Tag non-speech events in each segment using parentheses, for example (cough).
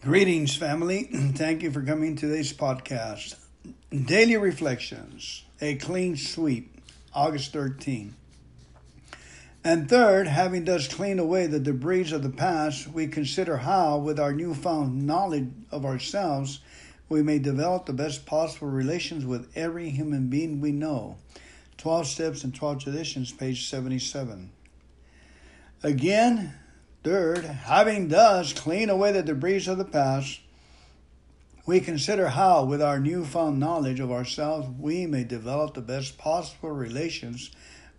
Greetings, family. (clears throat) Thank you for coming to this podcast. Daily Reflections, a clean sweep, August 13. And third, having thus cleaned away the debris of the past, we consider how, with our newfound knowledge of ourselves, we may develop the best possible relations with every human being we know. 12 Steps and 12 Traditions, page 77. Again, Third, having thus cleaned away the debris of the past, we consider how, with our newfound knowledge of ourselves, we may develop the best possible relations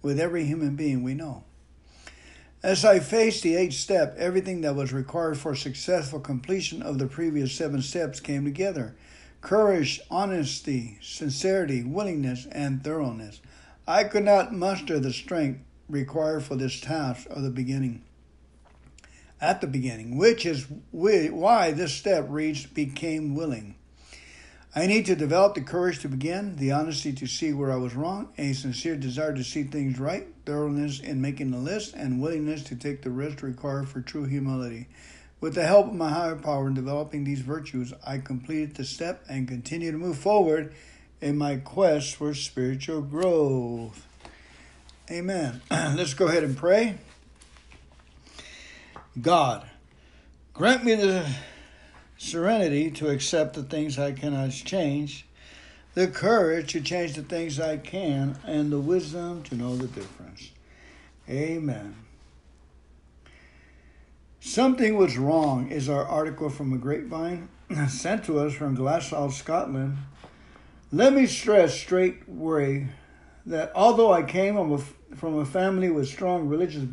with every human being we know. As I faced the eighth step, everything that was required for successful completion of the previous seven steps came together courage, honesty, sincerity, willingness, and thoroughness. I could not muster the strength required for this task of the beginning at the beginning, which is why this step reads became willing. I need to develop the courage to begin, the honesty to see where I was wrong, a sincere desire to see things right, thoroughness in making the list, and willingness to take the risk required for true humility. With the help of my higher power in developing these virtues, I completed the step and continue to move forward in my quest for spiritual growth. Amen. (clears throat) Let's go ahead and pray. God, grant me the serenity to accept the things I cannot change, the courage to change the things I can, and the wisdom to know the difference. Amen. Something was wrong is our article from a grapevine (clears throat) sent to us from Glasgow, Scotland. Let me stress straight away that although I came from a, family with strong religious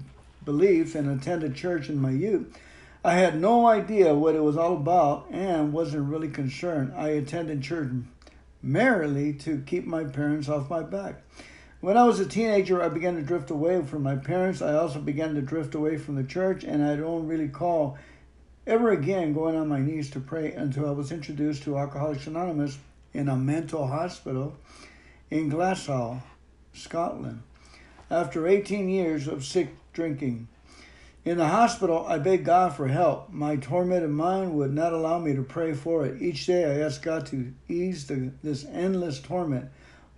beliefs and attended church in my youth. I had no idea what it was all about and wasn't really concerned. I attended church merely to keep my parents off my back. When I was a teenager, I began to drift away from my parents. I also began to drift away from the church, and I don't really call ever again going on my knees to pray until I was introduced to Alcoholics Anonymous in a mental hospital in Glasgow, Scotland. After 18 years of sick drinking. In the hospital, I begged God for help. My tormented mind would not allow me to pray for it. Each day, I asked God to ease the, this endless torment,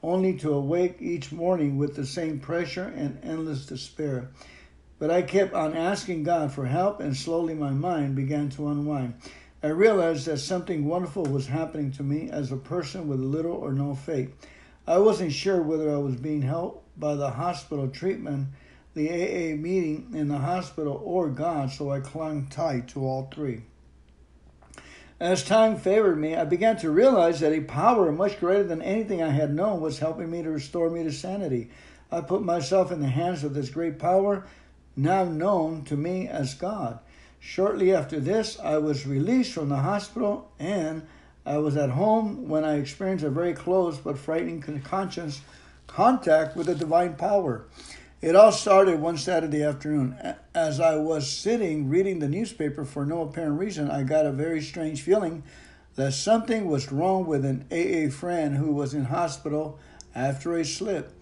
only to awake each morning with the same pressure and endless despair. But I kept on asking God for help, and slowly my mind began to unwind. I realized that something wonderful was happening to me as a person with little or no faith. I wasn't sure whether I was being helped by the hospital treatment the AA meeting in the hospital or God, so I clung tight to all three. As time favored me, I began to realize that a power much greater than anything I had known was helping me to restore me to sanity. I put myself in the hands of this great power, now known to me as God. Shortly after this, I was released from the hospital and I was at home when I experienced a very close but frightening conscious contact with the divine power. It all started one Saturday afternoon. As I was sitting reading the newspaper for no apparent reason, I got a very strange feeling that something was wrong with an AA friend who was in hospital after a slip.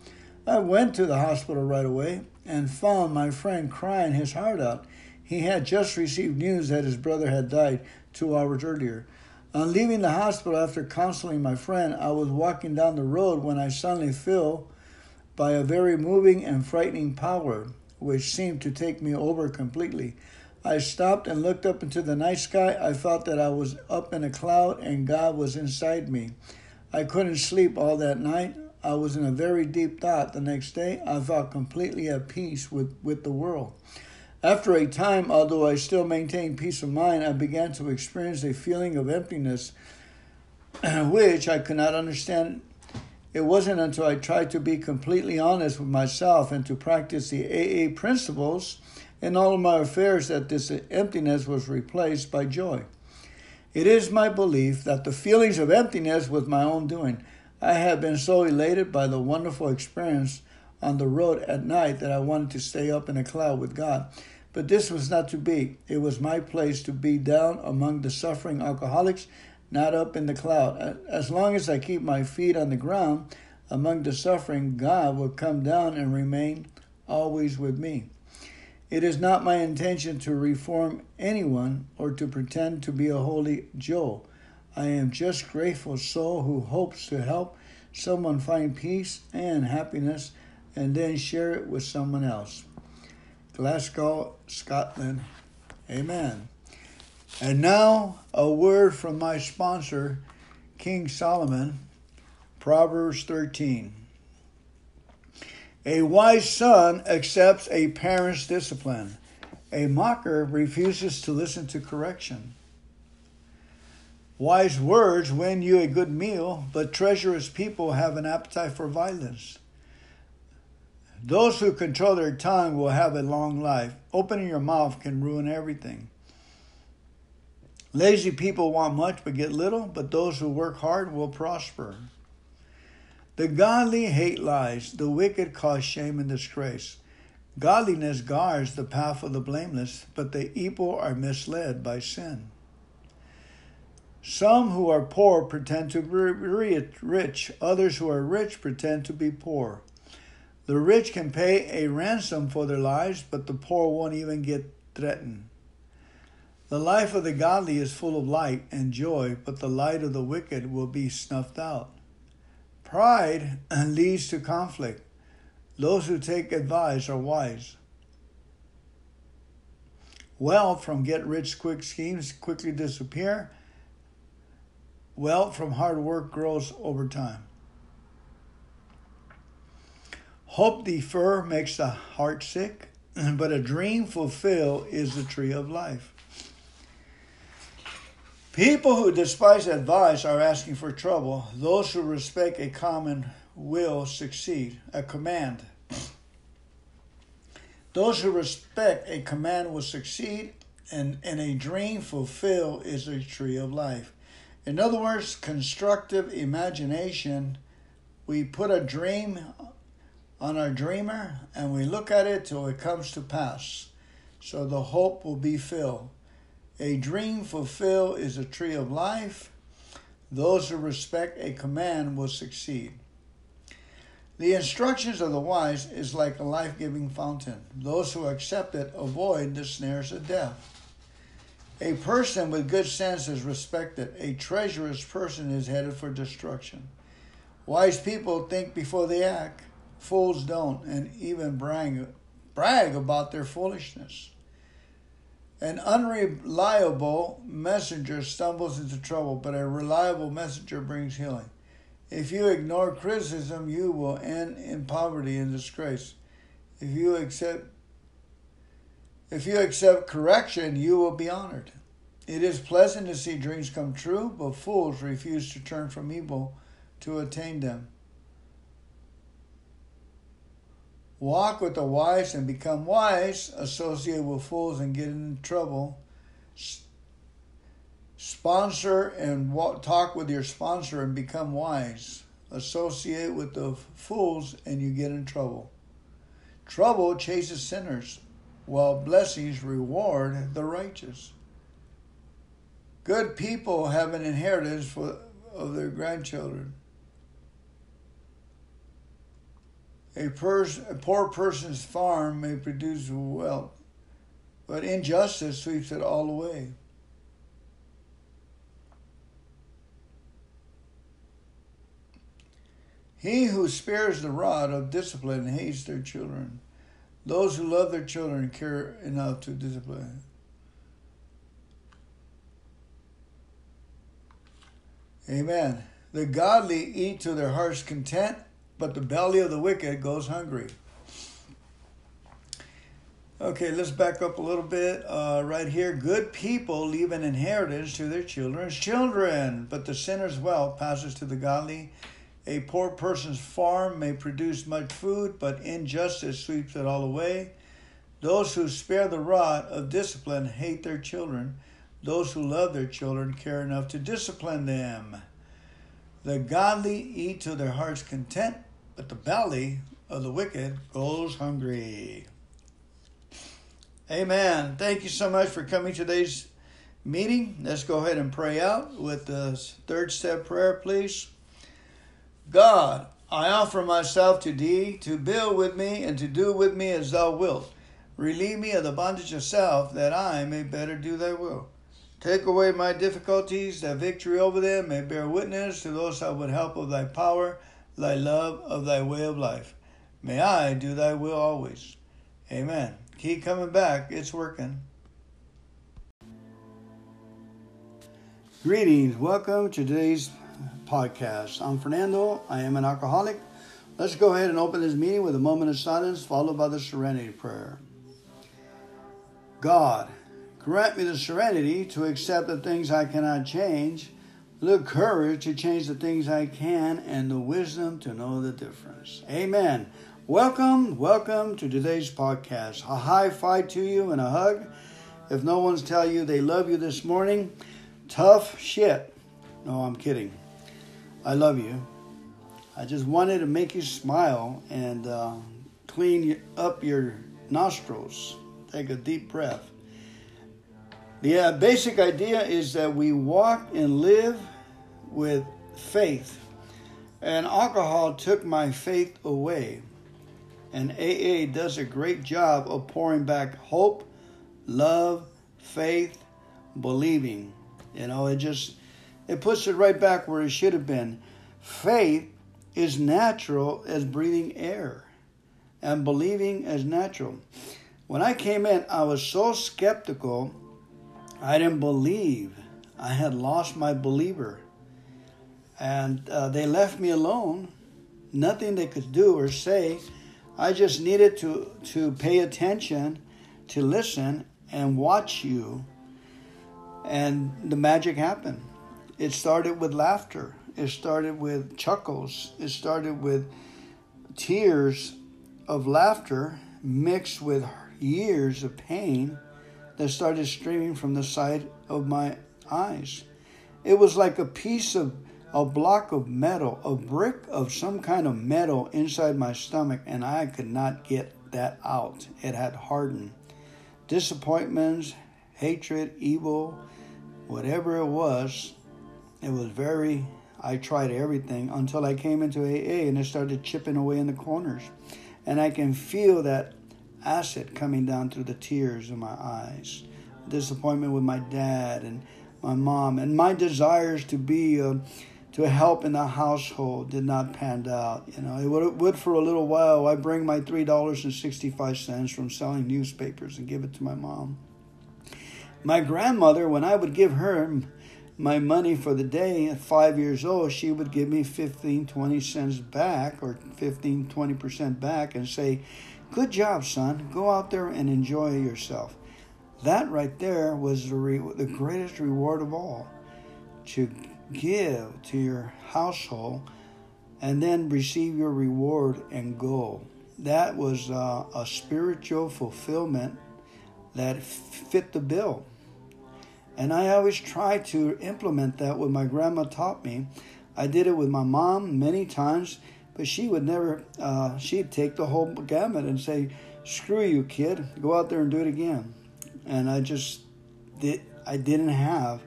I went to the hospital right away and found my friend crying his heart out. He had just received news that his brother had died two hours earlier. On leaving the hospital after counseling my friend, I was walking down the road when I suddenly feel by a very moving and frightening power which seemed to take me over completely. I stopped and looked up into the night sky. I felt that I was up in a cloud and God was inside me. I couldn't sleep all that night. I was in a very deep thought the next day. I felt completely at peace with, with the world. After a time, although I still maintained peace of mind, I began to experience a feeling of emptiness, (clears throat) which I could not understand it wasn't until I tried to be completely honest with myself and to practice the AA principles in all of my affairs that this emptiness was replaced by joy. It is my belief that the feelings of emptiness was my own doing. I had been so elated by the wonderful experience on the road at night that I wanted to stay up in a cloud with God. But this was not to be. It was my place to be down among the suffering alcoholics not up in the cloud. As long as I keep my feet on the ground among the suffering, God will come down and remain always with me. It is not my intention to reform anyone or to pretend to be a holy Joe. I am just grateful soul who hopes to help someone find peace and happiness and then share it with someone else. Glasgow, Scotland. Amen. And now a word from my sponsor, King Solomon, Proverbs 13. A wise son accepts a parent's discipline. A mocker refuses to listen to correction. Wise words win you a good meal, but treacherous people have an appetite for violence. Those who control their tongue will have a long life. Opening your mouth can ruin everything. Lazy people want much but get little, but those who work hard will prosper. The godly hate lies, the wicked cause shame and disgrace. Godliness guards the path of the blameless, but the evil are misled by sin. Some who are poor pretend to be rich, others who are rich pretend to be poor. The rich can pay a ransom for their lives, but the poor won't even get threatened. The life of the godly is full of light and joy, but the light of the wicked will be snuffed out. Pride (clears throat) leads to conflict. Those who take advice are wise. Wealth from get rich quick schemes quickly disappear. Wealth from hard work grows over time. Hope defer makes the heart sick, (clears throat) but a dream fulfilled is the tree of life. People who despise advice are asking for trouble. Those who respect a common will succeed. A command. Those who respect a command will succeed, and, and a dream fulfill is a tree of life. In other words, constructive imagination. We put a dream on our dreamer and we look at it till it comes to pass. So the hope will be filled. A dream fulfilled is a tree of life. Those who respect a command will succeed. The instructions of the wise is like a life giving fountain. Those who accept it avoid the snares of death. A person with good sense is respected. A treacherous person is headed for destruction. Wise people think before they act. Fools don't, and even brag, brag about their foolishness. An unreliable messenger stumbles into trouble, but a reliable messenger brings healing. If you ignore criticism, you will end in poverty and disgrace. If you accept if you accept correction, you will be honored. It is pleasant to see dreams come true, but fools refuse to turn from evil to attain them. Walk with the wise and become wise. Associate with fools and get in trouble. Sponsor and walk, talk with your sponsor and become wise. Associate with the fools and you get in trouble. Trouble chases sinners, while blessings reward the righteous. Good people have an inheritance for, of their grandchildren. A, pers- a poor person's farm may produce wealth, but injustice sweeps it all away. He who spares the rod of discipline hates their children. Those who love their children care enough to discipline. Amen. The godly eat to their heart's content, but the belly of the wicked goes hungry. Okay, let's back up a little bit. Uh, right here, good people leave an inheritance to their children's children, but the sinner's wealth passes to the godly. A poor person's farm may produce much food, but injustice sweeps it all away. Those who spare the rod of discipline hate their children. Those who love their children care enough to discipline them. The godly eat to their heart's content, but the belly of the wicked goes hungry. Amen. Thank you so much for coming to today's meeting. Let's go ahead and pray out with the third step prayer, please. God, I offer myself to thee to build with me and to do with me as thou wilt. Relieve me of the bondage of self, that I may better do thy will. Take away my difficulties, that victory over them may bear witness to those that would help of thy power, thy love, of thy way of life. May I do thy will always. Amen. Keep coming back, it's working. Greetings, welcome to today's podcast. I'm Fernando, I am an alcoholic. Let's go ahead and open this meeting with a moment of silence, followed by the serenity prayer. God, grant me the serenity to accept the things I cannot change, the courage to change the things I can, and the wisdom to know the difference. Amen. Welcome, welcome to today's podcast. A high five to you and a hug. If no one's tell you they love you this morning, tough shit. No, I'm kidding. I love you. I just wanted to make you smile and uh, clean up your nostrils Take a deep breath. The uh, basic idea is that we walk and live with faith. And alcohol took my faith away. And AA does a great job of pouring back hope, love, faith, believing. You know, it just it puts it right back where it should have been. Faith is natural as breathing air, and believing as natural. When I came in, I was so skeptical, I didn't believe. I had lost my believer. And uh, they left me alone. Nothing they could do or say. I just needed to, to pay attention, to listen, and watch you. And the magic happened. It started with laughter, it started with chuckles, it started with tears of laughter mixed with years of pain that started streaming from the side of my eyes. It was like a piece of a block of metal, a brick of some kind of metal inside my stomach, and I could not get that out. It had hardened. Disappointments, hatred, evil, whatever it was, it was very. I tried everything until I came into AA and it started chipping away in the corners. And I can feel that acid coming down through the tears in my eyes. Disappointment with my dad and my mom, and my desires to be uh, to help in the household did not pan out. You know, it would, it would for a little while. I bring my three dollars and sixty five cents from selling newspapers and give it to my mom. My grandmother, when I would give her my money for the day at five years old, she would give me 15, 20 cents back or 15, 20% back and say, Good job, son. Go out there and enjoy yourself. That right there was the, re- the greatest reward of all to give to your household and then receive your reward and go. That was uh, a spiritual fulfillment that fit the bill. And I always try to implement that what my grandma taught me. I did it with my mom many times but she would never, uh, she'd take the whole gamut and say, screw you, kid, go out there and do it again. And I just did, I didn't have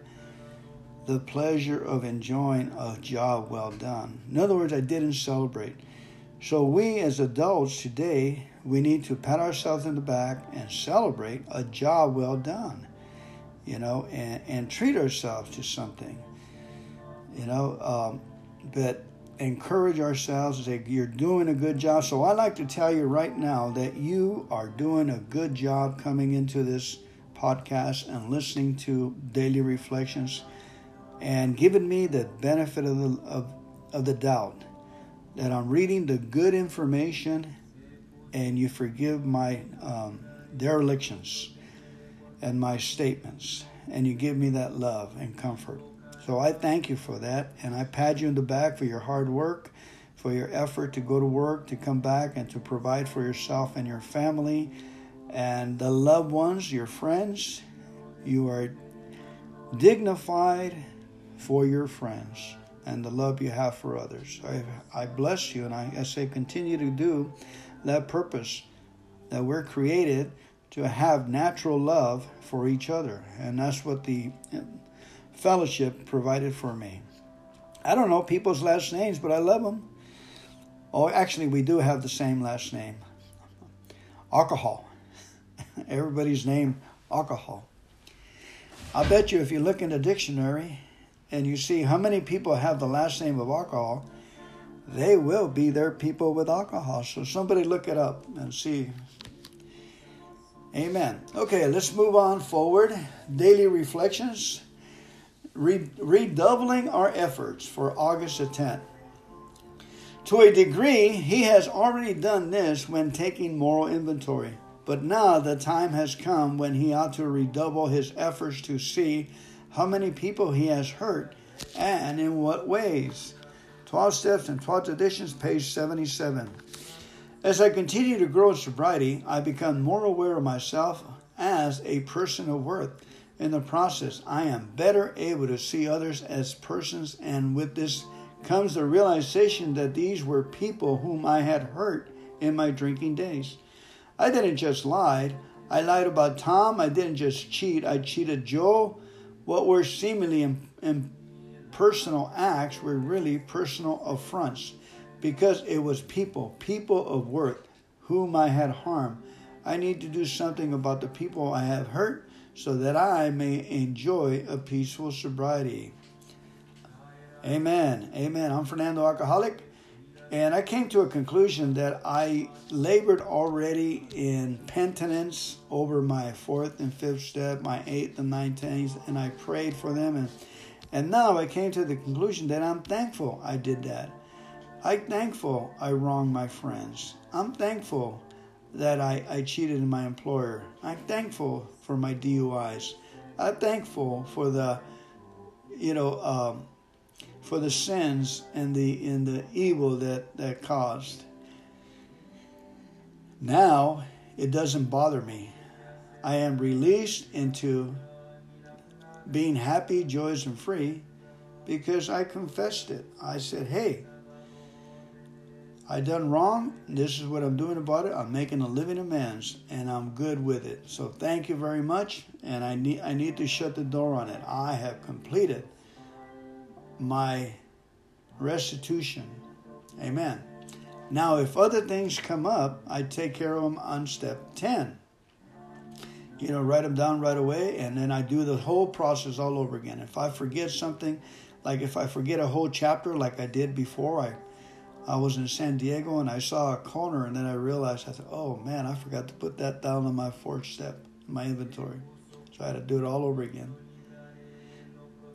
the pleasure of enjoying a job well done. In other words, I didn't celebrate. So we as adults today, we need to pat ourselves in the back and celebrate a job well done, you know, and, and treat ourselves to something, you know. Um, but encourage ourselves and say, You're doing a good job. So I like to tell you right now that you are doing a good job coming into this podcast and listening to daily reflections and giving me the benefit of the, of, of the doubt that I'm reading the good information and you forgive my um, derelictions and my statements and you give me that love and comfort. So I thank you for that, and I pat you in the back for your hard work, for your effort to go to work, to come back, and to provide for yourself and your family and the loved ones, your friends. You are dignified for your friends and the love you have for others. I, I bless you, and I, I say continue to do that purpose that we're created to have natural love for each other. And that's what the fellowship provided for me. I don't know people's last names, but I love them. Oh, actually, we do have the same last name alcohol. (laughs) everybody's name alcohol. I bet you if you look in the dictionary and you see how many people have the last name of alcohol, they will be their people with alcohol. So somebody look it up and see. Amen. Okay, let's move on forward. Daily reflections. Redoubling our efforts for August the 10th. To a degree, he has already done this when taking moral inventory. But now the time has come when he ought to redouble his efforts to see how many people he has hurt and in what ways. 12 Steps and 12 Traditions, page 77. As I continue to grow in sobriety, I become more aware of myself as a person of worth. In the process, I am better able to see others as persons, and with this comes the realization that these were people whom I had hurt in my drinking days. I didn't just lie. I lied about Tom. I didn't just cheat. I cheated Joe. What were seemingly impersonal acts were really personal affronts because it was people, people of worth, whom I had harmed. I need to do something about the people I have hurt so that I may enjoy a peaceful sobriety. Amen. Amen. I'm Fernando Alcoholic, and I came to a conclusion that I labored already in penitence over my fourth and fifth step, my eighth and ninth tenths, and I prayed for them. And, and now I came to the conclusion that I'm thankful I did that. I'm thankful I wronged my friends. I'm thankful that I, I cheated in my employer. I'm thankful for my DUIs. I'm thankful for the, you know, um, for the sins and the and the evil that that caused. Now it doesn't bother me. I am released into being happy, joyous, and free because I confessed it. I said, "Hey, I done wrong. This is what I'm doing about it. I'm making a living amends, and I'm good with it. So thank you very much. And I need I need to shut the door on it. I have completed my restitution. Amen. Now, if other things come up, I take care of them on step 10. You know, write them down right away, and then I do the whole process all over again. If I forget something, like if I forget a whole chapter, like I did before, I I was in San Diego and I saw a corner, and then I realized I thought, oh man, I forgot to put that down on my fourth step, in my inventory. So I had to do it all over again.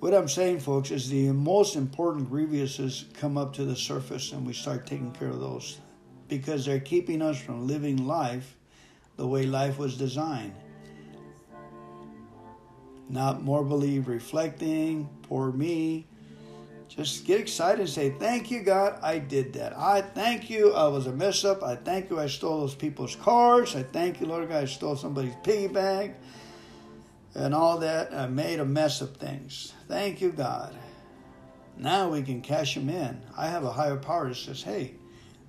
What I'm saying, folks, is the most important grievances come up to the surface and we start taking care of those because they're keeping us from living life the way life was designed. Not more believe reflecting, poor me, just get excited and say, Thank you, God, I did that. I thank you, I was a mess up. I thank you, I stole those people's cars. I thank you, Lord God, I stole somebody's piggy bank and all that. I made a mess of things. Thank you, God. Now we can cash them in. I have a higher power that says, Hey,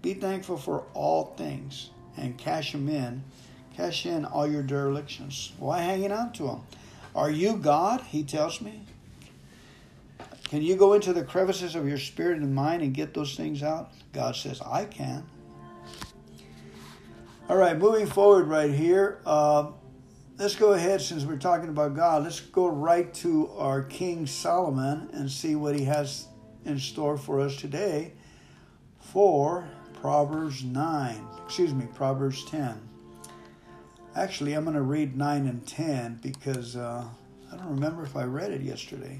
be thankful for all things and cash them in. Cash in all your derelictions. Why hanging on to them? Are you God? He tells me. Can you go into the crevices of your spirit and mind and get those things out? God says, I can. All right, moving forward right here. Uh, let's go ahead, since we're talking about God, let's go right to our King Solomon and see what he has in store for us today for Proverbs 9. Excuse me, Proverbs 10. Actually, I'm going to read 9 and 10 because uh, I don't remember if I read it yesterday.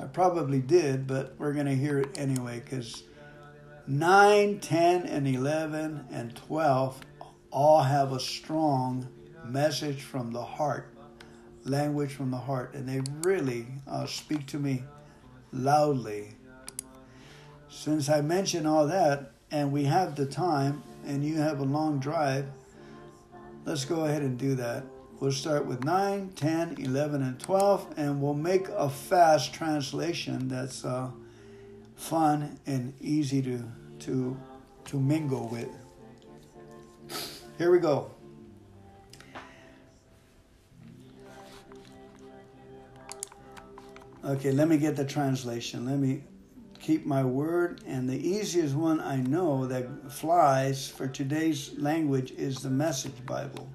I probably did, but we're going to hear it anyway because 9, 10, and 11 and 12 all have a strong message from the heart, language from the heart, and they really uh, speak to me loudly. Since I mentioned all that, and we have the time, and you have a long drive, let's go ahead and do that. We'll start with 9, 10, 11, and 12, and we'll make a fast translation that's uh, fun and easy to, to, to mingle with. Here we go. Okay, let me get the translation. Let me keep my word. And the easiest one I know that flies for today's language is the Message Bible.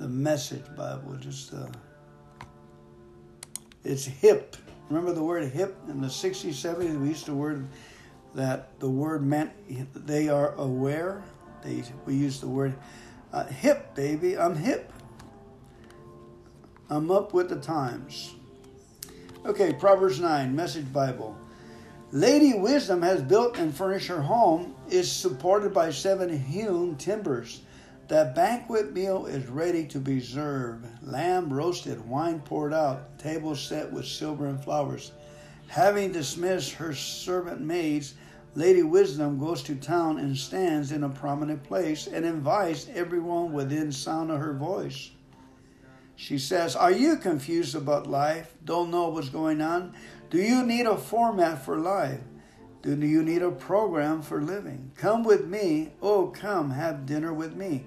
The Message Bible. Just uh, it's hip. Remember the word hip in the 60s, 70s? We used to word that the word meant they are aware. They we use the word uh, hip, baby. I'm hip. I'm up with the times. Okay, Proverbs 9, Message Bible. Lady Wisdom has built and furnished her home, is supported by seven hewn timbers. The banquet meal is ready to be served. Lamb roasted, wine poured out, table set with silver and flowers. Having dismissed her servant maids, Lady Wisdom goes to town and stands in a prominent place and invites everyone within sound of her voice. She says, Are you confused about life? Don't know what's going on? Do you need a format for life? Do you need a program for living? Come with me. Oh, come, have dinner with me.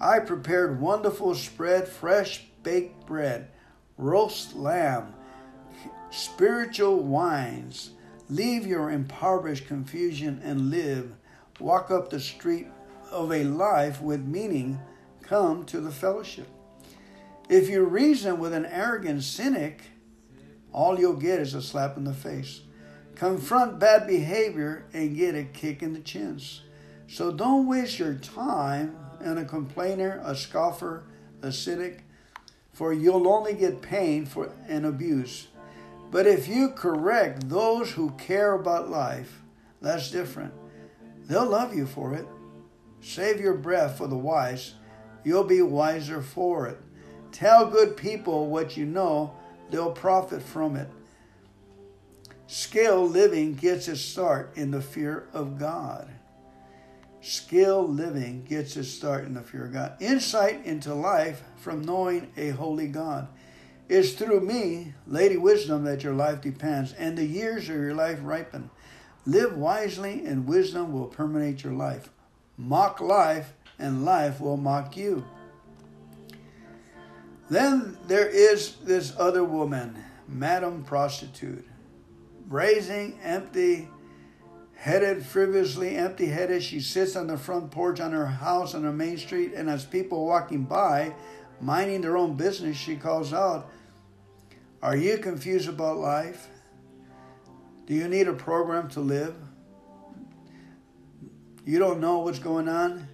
I prepared wonderful spread, fresh baked bread, roast lamb, spiritual wines. Leave your impoverished confusion and live. Walk up the street of a life with meaning. Come to the fellowship. If you reason with an arrogant cynic, all you'll get is a slap in the face. Confront bad behavior and get a kick in the chins. So don't waste your time on a complainer, a scoffer, a cynic, for you'll only get pain for an abuse. But if you correct those who care about life, that's different. They'll love you for it. Save your breath for the wise. You'll be wiser for it. Tell good people what you know, they'll profit from it. Skill living gets its start in the fear of God. Skill living gets its start in the fear of God. Insight into life from knowing a holy God. It's through me, Lady Wisdom, that your life depends, and the years of your life ripen. Live wisely, and wisdom will permeate your life. Mock life, and life will mock you. Then there is this other woman, Madam Prostitute, raising empty headed, frivolously empty headed. She sits on the front porch on her house on the main street, and as people walking by, minding their own business, she calls out, Are you confused about life? Do you need a program to live? You don't know what's going on?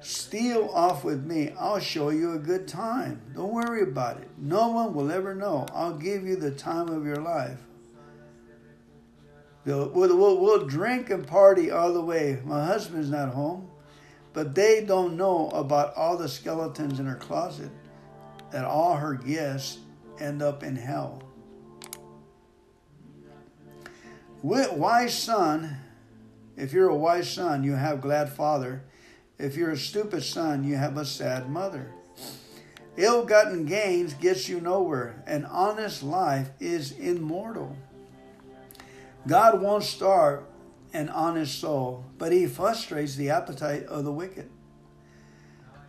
Steal off with me. I'll show you a good time. Don't worry about it. No one will ever know. I'll give you the time of your life. We'll, we'll, we'll drink and party all the way. My husband's not home, but they don't know about all the skeletons in her closet, that all her guests end up in hell. Wise son, if you're a wise son, you have glad father if you're a stupid son, you have a sad mother. Ill gotten gains gets you nowhere. An honest life is immortal. God won't starve an honest soul, but he frustrates the appetite of the wicked.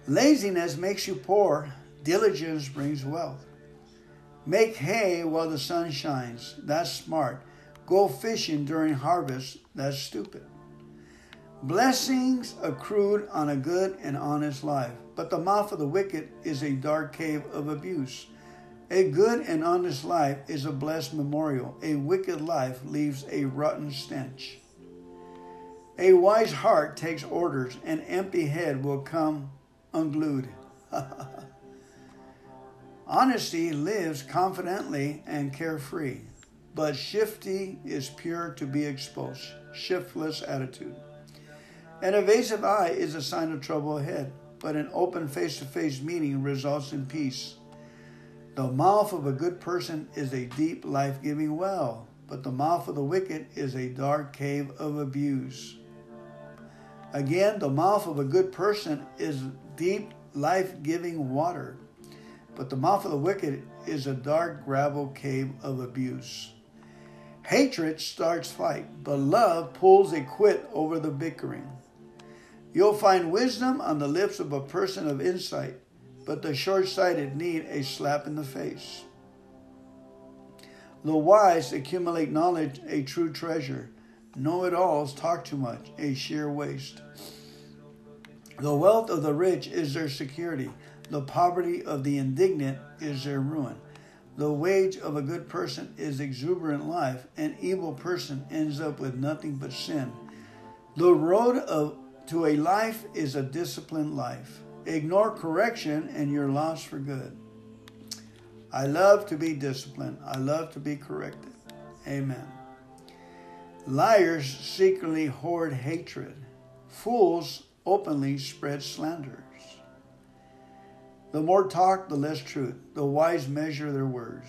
Laziness makes you poor, diligence brings wealth. Make hay while the sun shines, that's smart. Go fishing during harvest, that's stupid. Blessings accrued on a good and honest life, but the mouth of the wicked is a dark cave of abuse. A good and honest life is a blessed memorial. A wicked life leaves a rotten stench. A wise heart takes orders, an empty head will come unglued. (laughs) Honesty lives confidently and carefree, but shifty is pure to be exposed. Shiftless attitude. An evasive eye is a sign of trouble ahead, but an open face to face meeting results in peace. The mouth of a good person is a deep, life giving well, but the mouth of the wicked is a dark cave of abuse. Again, the mouth of a good person is deep, life giving water, but the mouth of the wicked is a dark gravel cave of abuse. Hatred starts fight, but love pulls a quit over the bickering. You'll find wisdom on the lips of a person of insight, but the short sighted need a slap in the face. The wise accumulate knowledge, a true treasure. Know it alls talk too much, a sheer waste. The wealth of the rich is their security. The poverty of the indignant is their ruin. The wage of a good person is exuberant life. An evil person ends up with nothing but sin. The road of, to a life is a disciplined life. Ignore correction and you're lost for good. I love to be disciplined. I love to be corrected. Amen. Liars secretly hoard hatred. Fools openly spread slanders. The more talk, the less truth. The wise measure their words.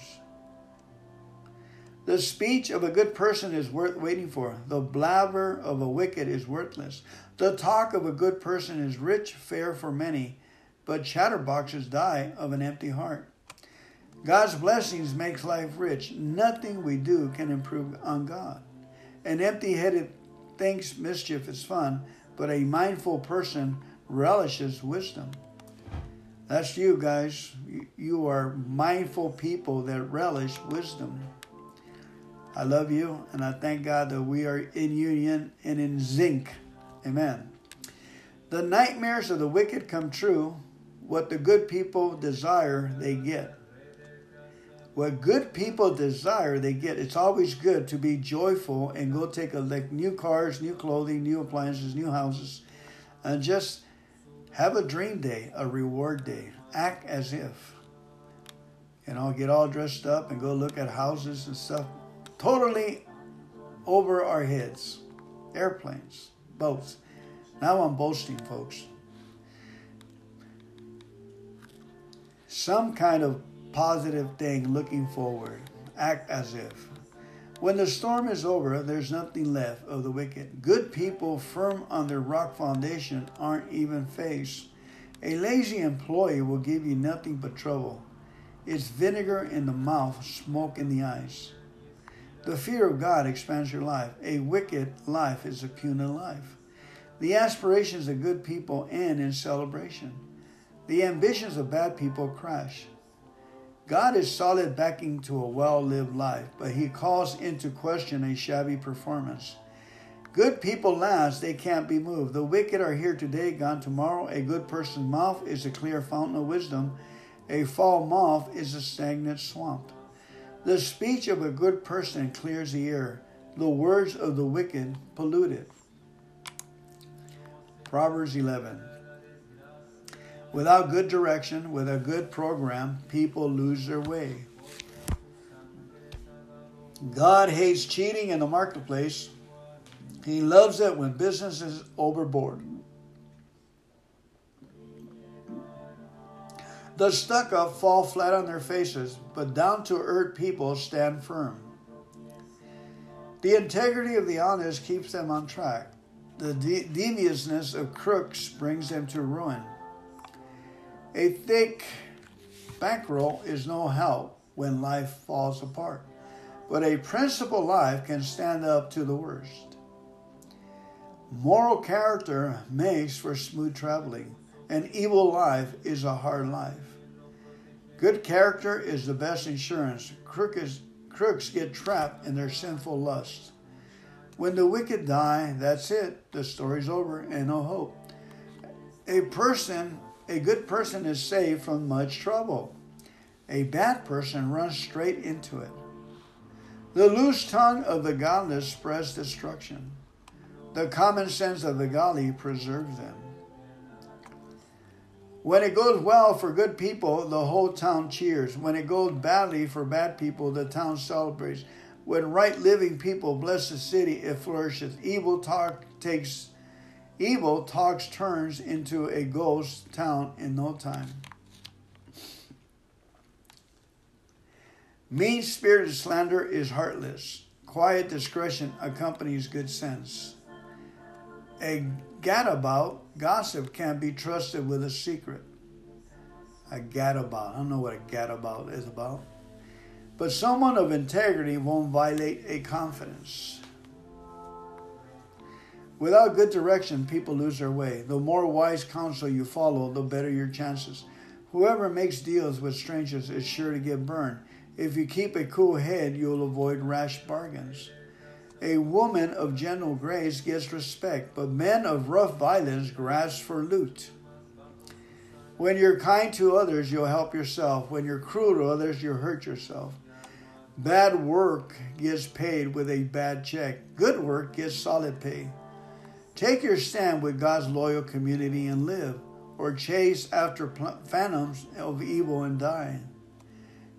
The speech of a good person is worth waiting for. The blabber of a wicked is worthless. The talk of a good person is rich fare for many, but chatterboxes die of an empty heart. God's blessings makes life rich. Nothing we do can improve on God. An empty-headed thinks mischief is fun, but a mindful person relishes wisdom. That's you guys. You are mindful people that relish wisdom. I love you, and I thank God that we are in union and in zinc. Amen. The nightmares of the wicked come true. What the good people desire, they get. What good people desire, they get. It's always good to be joyful and go take a like new cars, new clothing, new appliances, new houses, and just have a dream day, a reward day. Act as if. You know, get all dressed up and go look at houses and stuff. Totally over our heads. Airplanes, boats. Now I'm boasting, folks. Some kind of positive thing looking forward. Act as if. When the storm is over, there's nothing left of the wicked. Good people, firm on their rock foundation, aren't even faced. A lazy employee will give you nothing but trouble. It's vinegar in the mouth, smoke in the eyes. The fear of God expands your life. A wicked life is a puny life. The aspirations of good people end in celebration. The ambitions of bad people crash. God is solid backing to a well lived life, but He calls into question a shabby performance. Good people last, they can't be moved. The wicked are here today, gone tomorrow. A good person's mouth is a clear fountain of wisdom, a foul mouth is a stagnant swamp. The speech of a good person clears the air, the words of the wicked pollute it. Proverbs 11. Without good direction, with a good program, people lose their way. God hates cheating in the marketplace. He loves it when business is overboard. The stuck up fall flat on their faces, but down to earth people stand firm. The integrity of the honest keeps them on track. The de- deviousness of crooks brings them to ruin. A thick bankroll is no help when life falls apart, but a principled life can stand up to the worst. Moral character makes for smooth traveling. An evil life is a hard life. Good character is the best insurance. Crooks, crooks get trapped in their sinful lusts. When the wicked die, that's it. The story's over and no hope. A person a good person is saved from much trouble. A bad person runs straight into it. The loose tongue of the godless spreads destruction. The common sense of the godly preserves them. When it goes well for good people, the whole town cheers. When it goes badly for bad people, the town celebrates. When right living people bless the city, it flourishes. Evil talk takes Evil talks turns into a ghost town in no time. Mean spirited slander is heartless. Quiet discretion accompanies good sense. A gadabout gossip can't be trusted with a secret. A gadabout. I don't know what a gadabout is about. But someone of integrity won't violate a confidence. Without good direction, people lose their way. The more wise counsel you follow, the better your chances. Whoever makes deals with strangers is sure to get burned. If you keep a cool head, you'll avoid rash bargains. A woman of gentle grace gets respect, but men of rough violence grasp for loot. When you're kind to others, you'll help yourself. When you're cruel to others, you'll hurt yourself. Bad work gets paid with a bad check. Good work gets solid pay. Take your stand with God's loyal community and live, or chase after phantoms of evil and die.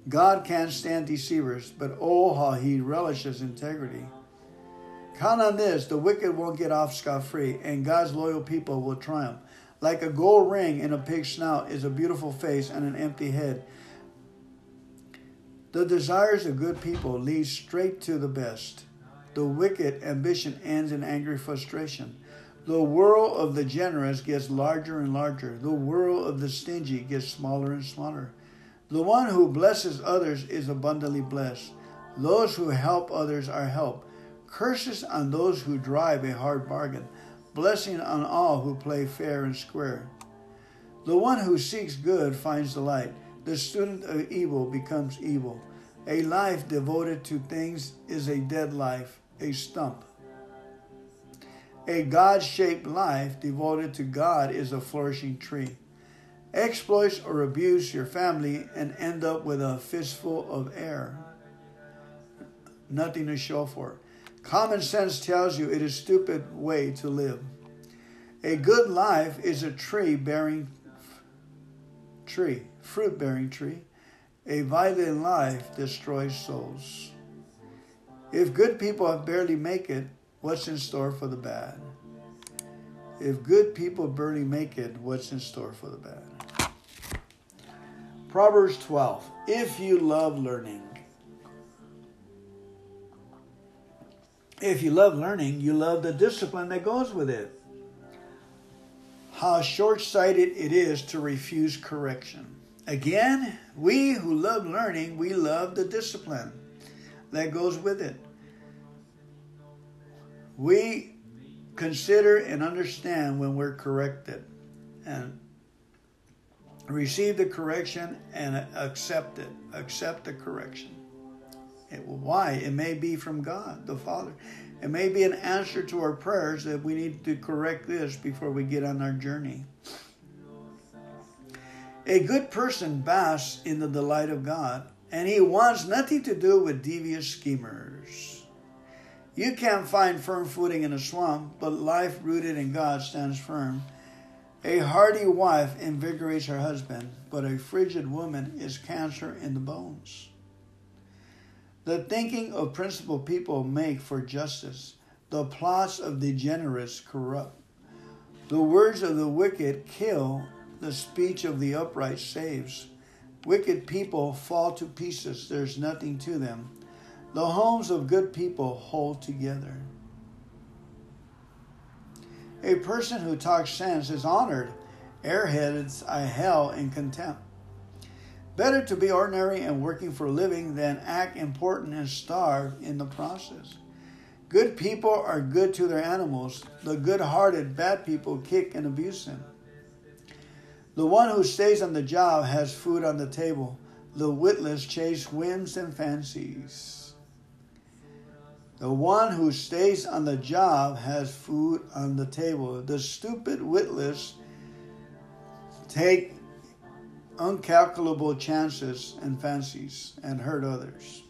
God can't stand deceivers, but oh, how he relishes integrity. Count on this the wicked won't get off scot free, and God's loyal people will triumph. Like a gold ring in a pig's snout is a beautiful face and an empty head. The desires of good people lead straight to the best. The wicked ambition ends in angry frustration. The world of the generous gets larger and larger. The world of the stingy gets smaller and smaller. The one who blesses others is abundantly blessed. Those who help others are helped. Curses on those who drive a hard bargain. Blessing on all who play fair and square. The one who seeks good finds delight. The student of evil becomes evil. A life devoted to things is a dead life, a stump. A God shaped life devoted to God is a flourishing tree. Exploit or abuse your family and end up with a fistful of air. Nothing to show for. Common sense tells you it is a stupid way to live. A good life is a tree bearing tree, fruit bearing tree. A violent life destroys souls. If good people barely make it, what's in store for the bad? If good people barely make it, what's in store for the bad? Proverbs 12. If you love learning, if you love learning, you love the discipline that goes with it. How short sighted it is to refuse correction. Again, we who love learning, we love the discipline that goes with it. We consider and understand when we're corrected. And receive the correction and accept it. Accept the correction. Why? It may be from God, the Father. It may be an answer to our prayers that we need to correct this before we get on our journey. A good person basks in the delight of God, and he wants nothing to do with devious schemers. You can't find firm footing in a swamp, but life rooted in God stands firm. A hardy wife invigorates her husband, but a frigid woman is cancer in the bones. The thinking of principled people make for justice. The plots of degenerates corrupt. The words of the wicked kill. The speech of the upright saves. Wicked people fall to pieces. There's nothing to them. The homes of good people hold together. A person who talks sense is honored. Airheads I held in contempt. Better to be ordinary and working for a living than act important and starve in the process. Good people are good to their animals. The good hearted bad people kick and abuse them. The one who stays on the job has food on the table. The witless chase whims and fancies. The one who stays on the job has food on the table. The stupid, witless take uncalculable chances and fancies and hurt others.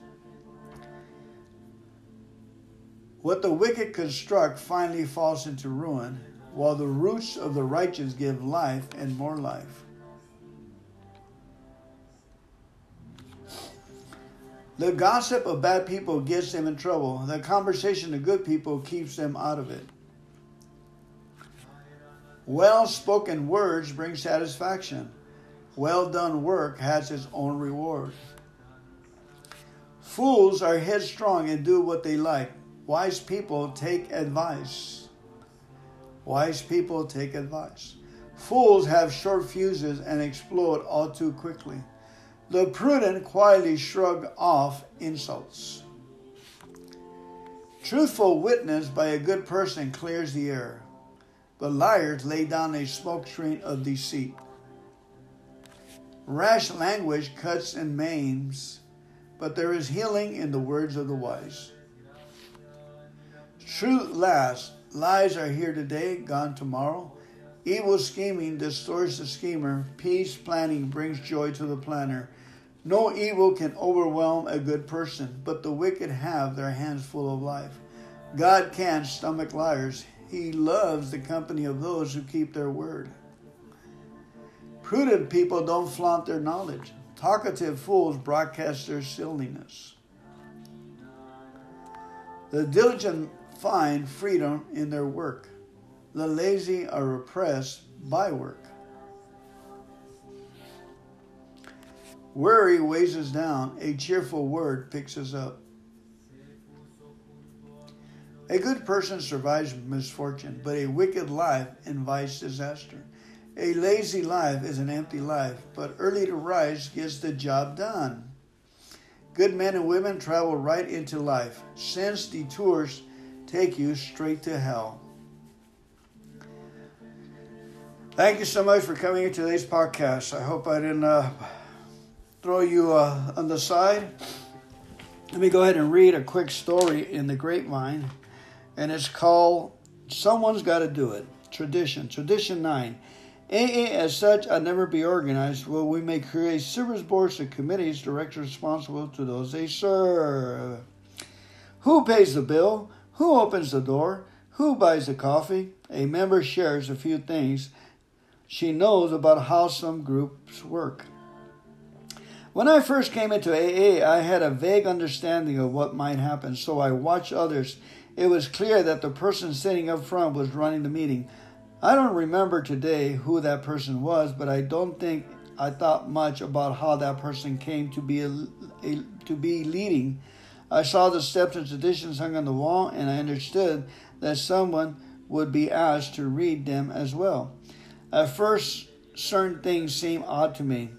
What the wicked construct finally falls into ruin, while the roots of the righteous give life and more life. The gossip of bad people gets them in trouble. The conversation of good people keeps them out of it. Well spoken words bring satisfaction. Well done work has its own reward. Fools are headstrong and do what they like. Wise people take advice. Wise people take advice. Fools have short fuses and explode all too quickly. The prudent quietly shrug off insults. Truthful witness by a good person clears the air, but liars lay down a smoke screen of deceit. Rash language cuts and maims, but there is healing in the words of the wise. Truth lasts. Lies are here today, gone tomorrow. Evil scheming distorts the schemer. Peace planning brings joy to the planner. No evil can overwhelm a good person, but the wicked have their hands full of life. God can't stomach liars. He loves the company of those who keep their word. Prudent people don't flaunt their knowledge. Talkative fools broadcast their silliness. The diligent find freedom in their work. The lazy are oppressed by work. Worry weighs us down, a cheerful word picks us up. A good person survives misfortune, but a wicked life invites disaster. A lazy life is an empty life, but early to rise gets the job done. Good men and women travel right into life. Sin's detours take you straight to hell. Thank you so much for coming to today's podcast. I hope I didn't uh, throw you uh, on the side. Let me go ahead and read a quick story in the grapevine, and it's called Someone's Got to Do It. Tradition. Tradition 9. AA as such I'll never be organized. Well, we may create service boards and committees directly responsible to those they serve. Who pays the bill? Who opens the door? Who buys the coffee? A member shares a few things she knows about how some groups work. When I first came into AA, I had a vague understanding of what might happen, so I watched others. It was clear that the person sitting up front was running the meeting. I don't remember today who that person was, but I don't think I thought much about how that person came to be a, a, to be leading. I saw the steps and traditions hung on the wall, and I understood that someone would be asked to read them as well. At first, certain things seemed odd to me.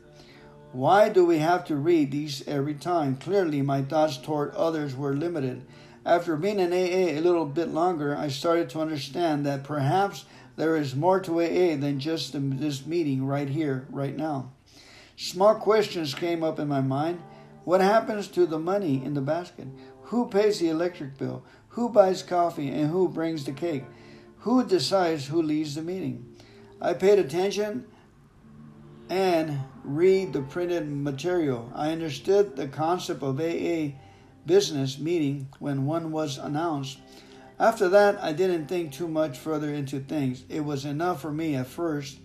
Why do we have to read these every time? Clearly, my thoughts toward others were limited. After being in AA a little bit longer, I started to understand that perhaps there is more to AA than just this meeting right here, right now. Small questions came up in my mind. What happens to the money in the basket? Who pays the electric bill? Who buys coffee and who brings the cake? Who decides who leads the meeting? I paid attention and read the printed material. I understood the concept of AA business meeting when one was announced. After that, I didn't think too much further into things. It was enough for me at first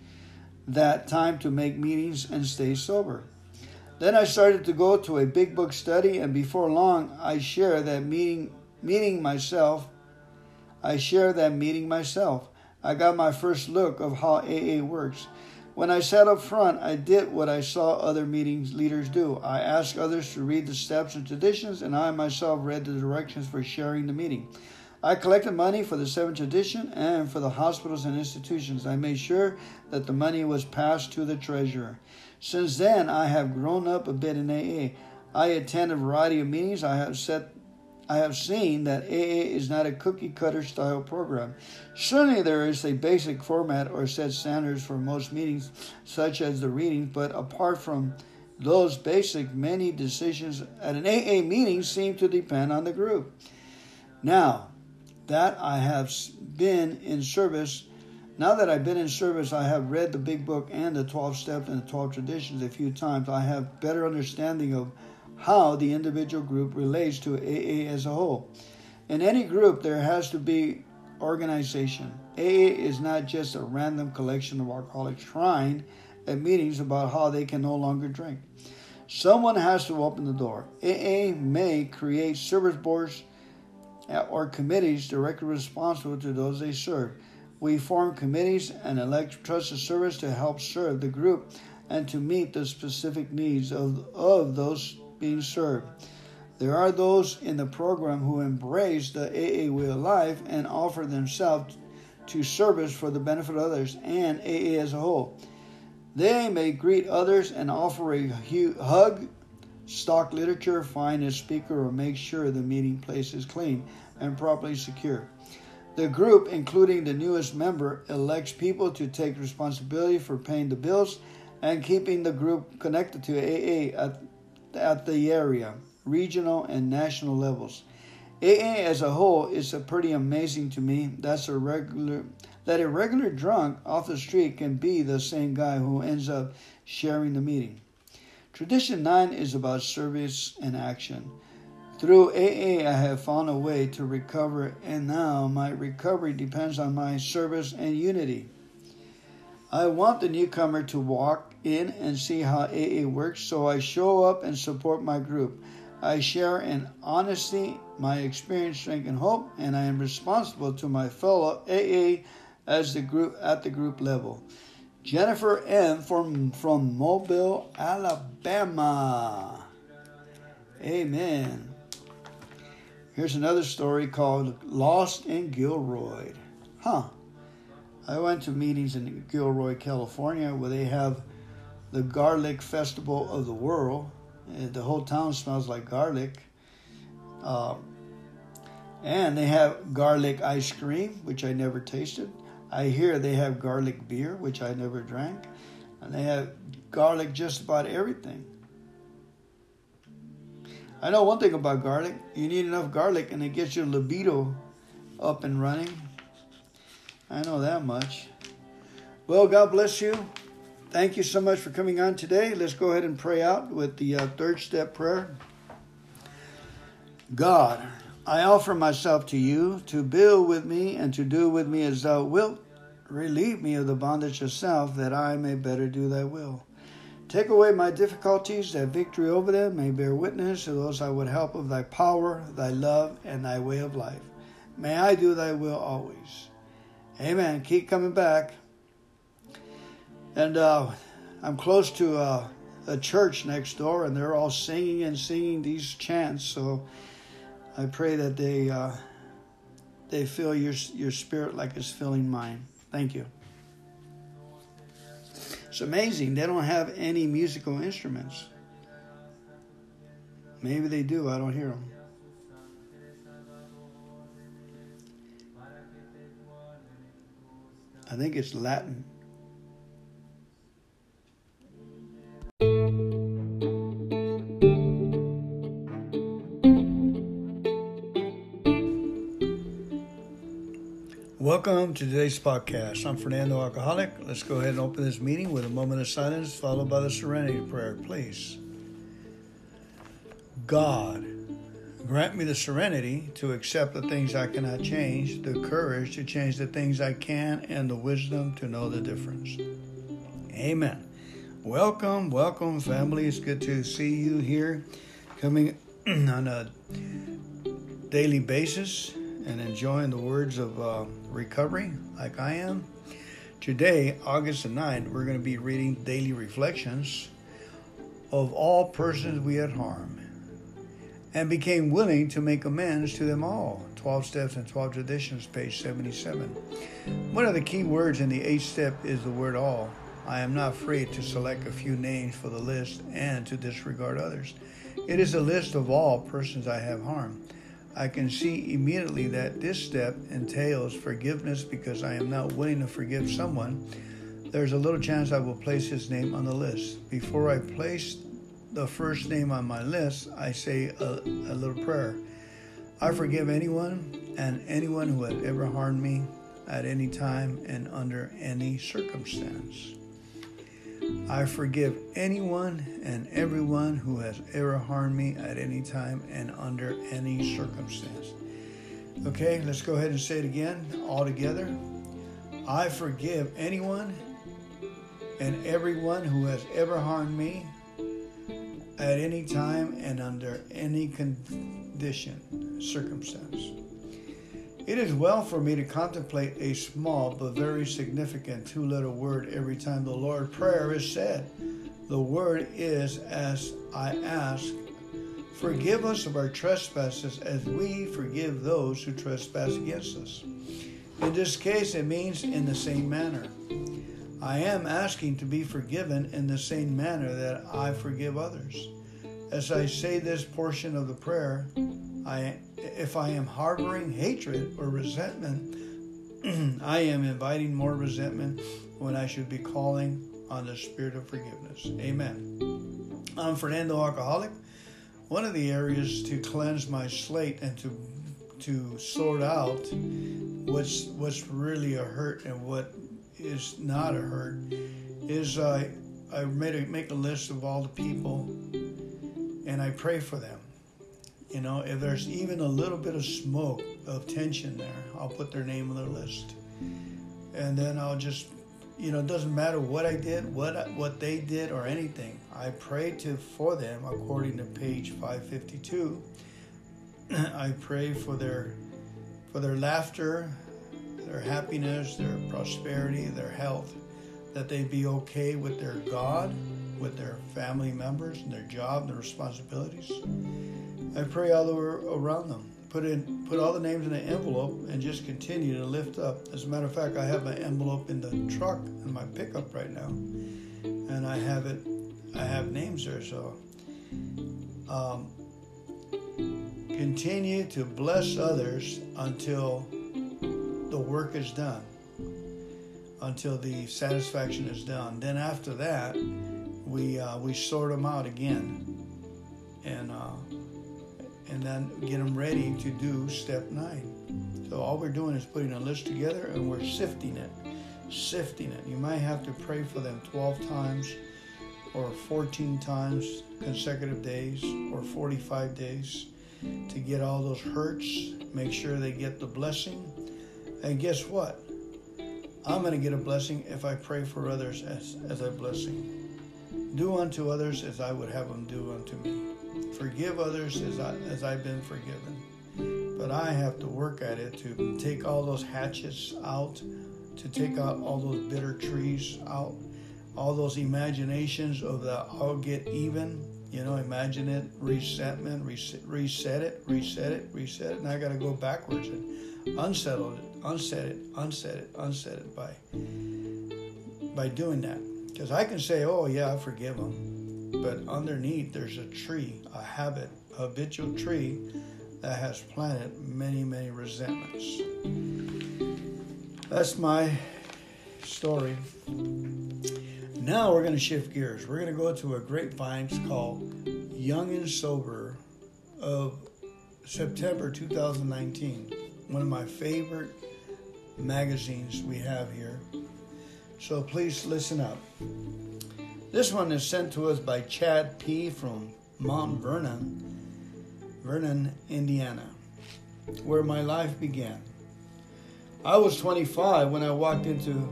that time to make meetings and stay sober. Then I started to go to a big book study, and before long, I share that meeting, meeting myself. I share that meeting myself. I got my first look of how AA works. When I sat up front, I did what I saw other meetings leaders do. I asked others to read the steps and traditions, and I myself read the directions for sharing the meeting. I collected money for the seventh tradition and for the hospitals and institutions. I made sure that the money was passed to the treasurer. Since then, I have grown up a bit in AA. I attend a variety of meetings. I have set I have seen that AA is not a cookie cutter style program. Certainly, there is a basic format or set standards for most meetings, such as the readings, but apart from those basic, many decisions at an AA meeting seem to depend on the group. Now, that I have been in service. Now that I've been in service, I have read the big book and the 12 steps and the 12 traditions a few times. I have better understanding of how the individual group relates to AA as a whole. In any group, there has to be organization. AA is not just a random collection of alcoholics trying at meetings about how they can no longer drink. Someone has to open the door. AA may create service boards Uh, or committees directly responsible to those they serve. We form committees and elect trusted service to help serve the group and to meet the specific needs of, of those being served. There are those in the program who embrace the AA way of life and offer themselves to service for the benefit of others and AA as a whole. They may greet others and offer a hug stock literature, find a speaker, or make sure the meeting place is clean and properly secure. The group, including the newest member, elects people to take responsibility for paying the bills and keeping the group connected to AA at, at the area, regional, and national levels. AA as a whole is a pretty amazing to me. That's a regular that a regular drunk off the street can be the same guy who ends up sharing the meeting. Tradition 9 is about service and action. Through AA, I have found a way to recover, and now my recovery depends on my service and unity. I want the newcomer to walk in and see how AA works, so I show up and support my group. I share in honesty my experience, strength, and hope, and I am responsible to my fellow AA as the group at the group level. Jennifer M from from Mobile, Alabama. Amen. Here's another story called Lost in Gilroy. Huh. I went to meetings in Gilroy, California, where they have the Garlic Festival of the World. The whole town smells like garlic. Uh, and they have garlic ice cream, which I never tasted. I hear they have garlic beer, which I never drank. And they have garlic just about everything. I know one thing about garlic. You need enough garlic and it gets your libido up and running. I know that much. Well, God bless you. Thank you so much for coming on today. Let's go ahead and pray out with the uh, third step prayer. God, I offer myself to you to build with me and to do with me as thou wilt. Relieve me of the bondage of self that I may better do thy will. Take away my difficulties, that victory over them may bear witness to those I would help of thy power, thy love, and thy way of life. May I do thy will always. Amen. Keep coming back. And uh, I'm close to uh, a church next door, and they're all singing and singing these chants. So I pray that they uh, they feel your your spirit like it's filling mine. Thank you. It's amazing. They don't have any musical instruments. Maybe they do. I don't hear them. I think it's Latin. Welcome to today's podcast. I'm Fernando Alcoholic. Let's go ahead and open this meeting with a moment of silence, followed by the serenity prayer, please. God, grant me the serenity to accept the things I cannot change, the courage to change the things I can, and the wisdom to know the difference. Amen. Welcome, welcome, family. It's good to see you here coming (clears throat) on a daily basis and enjoying the words of uh, recovery like I am. Today, August the 9th, we're going to be reading daily reflections of all persons we had harmed and became willing to make amends to them all. 12 Steps and 12 Traditions, page 77. One of the key words in the eighth step is the word all. I am not afraid to select a few names for the list and to disregard others. It is a list of all persons I have harmed. I can see immediately that this step entails forgiveness because I am not willing to forgive someone. There's a little chance I will place his name on the list. Before I place the first name on my list, I say a, a little prayer. I forgive anyone and anyone who has ever harmed me at any time and under any circumstance. I forgive anyone and everyone who has ever harmed me at any time and under any circumstance. Okay, let's go ahead and say it again all together. I forgive anyone and everyone who has ever harmed me at any time and under any condition, circumstance. It is well for me to contemplate a small but very significant two letter word every time the Lord Prayer is said. The word is as I ask, Forgive us of our trespasses as we forgive those who trespass against us. In this case, it means in the same manner. I am asking to be forgiven in the same manner that I forgive others. As I say this portion of the prayer, I, if I am harboring hatred or resentment, (clears throat) I am inviting more resentment when I should be calling on the spirit of forgiveness. Amen. I'm Fernando Alcoholic. One of the areas to cleanse my slate and to to sort out what's what's really a hurt and what is not a hurt is I I made a, make a list of all the people and I pray for them. You know, if there's even a little bit of smoke of tension there, I'll put their name on the list. And then I'll just you know, it doesn't matter what I did, what what they did, or anything. I pray to for them according to page 552. (clears throat) I pray for their for their laughter, their happiness, their prosperity, their health, that they be okay with their God, with their family members, and their job, their responsibilities. I pray all over around them put in put all the names in an envelope and just continue to lift up. As a matter of fact, I have my envelope in the truck in my pickup right now, and I have it. I have names there, so um, continue to bless others until the work is done, until the satisfaction is done. Then after that, we uh, we sort them out again, and. Uh, and then get them ready to do step nine. So all we're doing is putting a list together and we're sifting it, sifting it. You might have to pray for them 12 times or 14 times consecutive days or 45 days to get all those hurts, make sure they get the blessing. And guess what? I'm going to get a blessing if I pray for others as, as a blessing. Do unto others as I would have them do unto me. Forgive others as, I, as I've been forgiven. But I have to work at it to take all those hatchets out, to take out all those bitter trees out, all those imaginations of the I'll get even. You know, imagine it, resentment, reset, reset it, reset it, reset it. And I got to go backwards and unsettle it, unset it, unset it, unset it by by doing that. Because I can say, oh, yeah, I forgive them. But underneath, there's a tree, a habit, a habitual tree that has planted many, many resentments. That's my story. Now we're going to shift gears. We're going to go to a grapevine called Young and Sober of September 2019. One of my favorite magazines we have here. So please listen up. This one is sent to us by Chad P. from Mount Vernon, Vernon, Indiana, where my life began. I was 25 when I walked into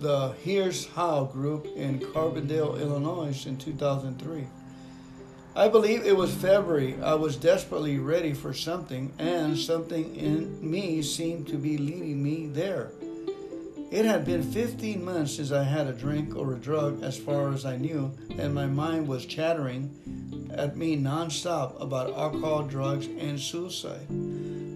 the Here's How group in Carbondale, Illinois in 2003. I believe it was February. I was desperately ready for something, and something in me seemed to be leading me there. It had been 15 months since I had a drink or a drug, as far as I knew, and my mind was chattering at me nonstop about alcohol, drugs, and suicide.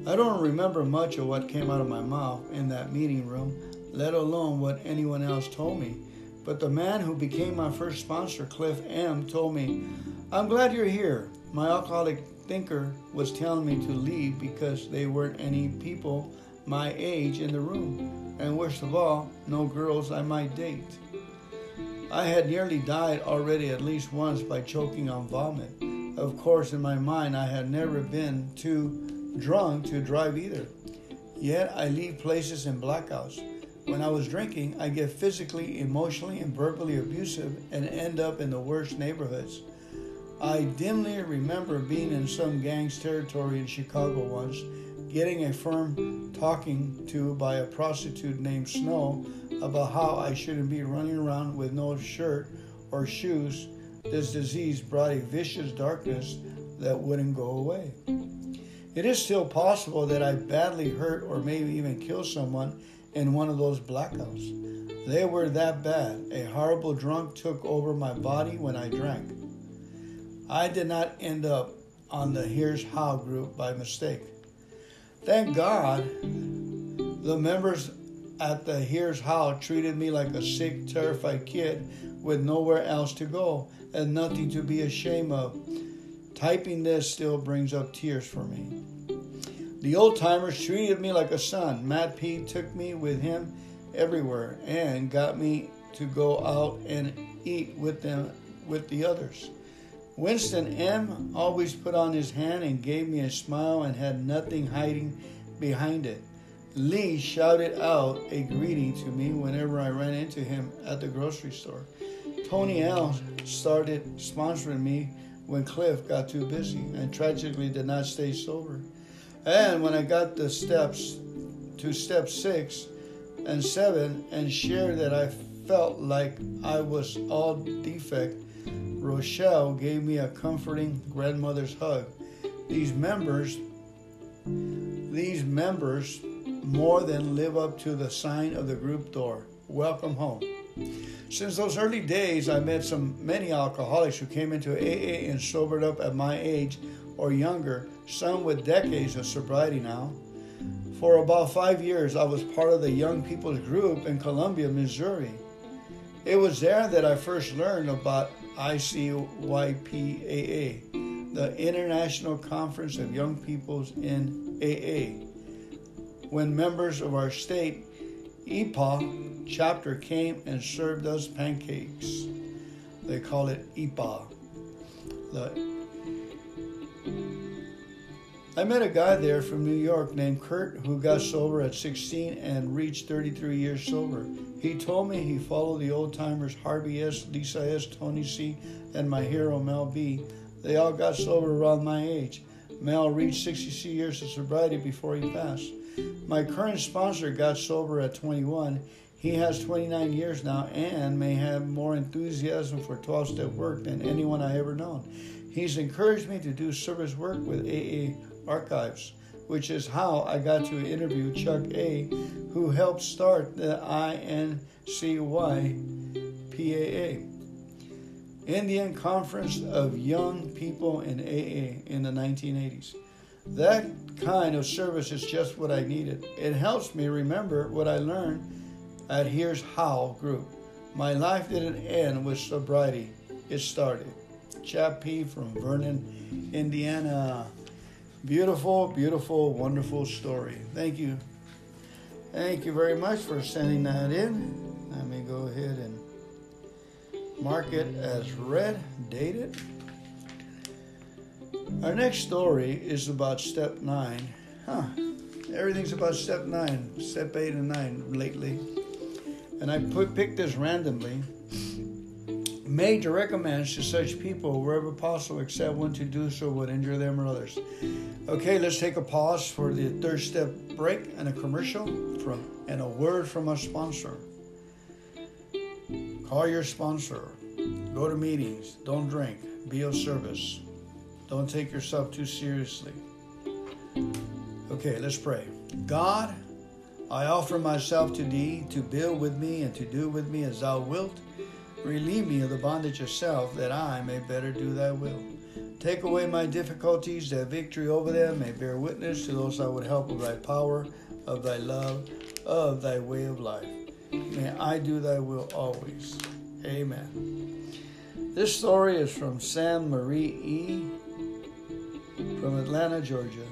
I don't remember much of what came out of my mouth in that meeting room, let alone what anyone else told me. But the man who became my first sponsor, Cliff M., told me, I'm glad you're here. My alcoholic thinker was telling me to leave because there weren't any people my age in the room and worst of all, no girls I might date. I had nearly died already at least once by choking on vomit. Of course, in my mind, I had never been too drunk to drive either. Yet I leave places in blackouts. When I was drinking, I get physically, emotionally, and verbally abusive and end up in the worst neighborhoods. I dimly remember being in some gang's territory in Chicago once getting a firm talking to by a prostitute named Snow about how I shouldn't be running around with no shirt or shoes. This disease brought a vicious darkness that wouldn't go away. It is still possible that I badly hurt or maybe even killed someone in one of those blackouts. They were that bad. A horrible drunk took over my body when I drank. I did not end up on the Here's How group by mistake. Thank God the members at the Here's How treated me like a sick, terrified kid with nowhere else to go and nothing to be ashamed of. Typing this still brings up tears for me. The old timers treated me like a son. Matt P took me with him everywhere and got me to go out and eat with them with the others. Winston M. always put on his hand and gave me a smile and had nothing hiding behind it. Lee shouted out a greeting to me whenever I ran into him at the grocery store. Tony L. started sponsoring me when Cliff got too busy and tragically did not stay sober. And when I got the steps to step six and seven and shared that I felt like I was all defect, Rochelle gave me a comforting grandmother's hug. These members, these members more than live up to the sign of the group door. Welcome home. Since those early days, I met some many alcoholics who came into AA and sobered up at my age or younger, some with decades of sobriety now. For about five years, I was part of the Young People's Group in Columbia, Missouri. It was there that I first learned about ICYPAA, the International Conference of Young Peoples in AA when members of our state IPA chapter came and served us pancakes. They call it IPA. The, I met a guy there from New York named Kurt who got sober at 16 and reached 33 years sober. He told me he followed the old timers Harvey S., Lisa S., Tony C., and my hero Mel B. They all got sober around my age. Mel reached 62 years of sobriety before he passed. My current sponsor got sober at 21. He has 29 years now and may have more enthusiasm for 12 step work than anyone I ever known. He's encouraged me to do service work with AA Archives, which is how I got to interview Chuck A., who helped start the INCY PAA. Indian Conference of Young People in AA in the 1980s. That kind of service is just what I needed. It helps me remember what I learned at Here's How group. My life didn't end with sobriety, it started. Chad P from Vernon, Indiana. Beautiful, beautiful, wonderful story. Thank you. Thank you very much for sending that in. Let me go ahead and mark it as read, dated. Our next story is about step nine. Huh. Everything's about step nine, step eight and nine lately. And I put, picked this randomly. Made direct amends to such people wherever possible, except when to do so would injure them or others. Okay, let's take a pause for the third step break and a commercial from and a word from our sponsor. Call your sponsor. Go to meetings. Don't drink. Be of service. Don't take yourself too seriously. Okay, let's pray. God, I offer myself to thee to build with me and to do with me as thou wilt. Relieve me of the bondage of self that I may better do thy will. Take away my difficulties that victory over them may bear witness to those I would help of thy power, of thy love, of thy way of life. May I do thy will always. Amen. This story is from Sam Marie E from Atlanta, Georgia.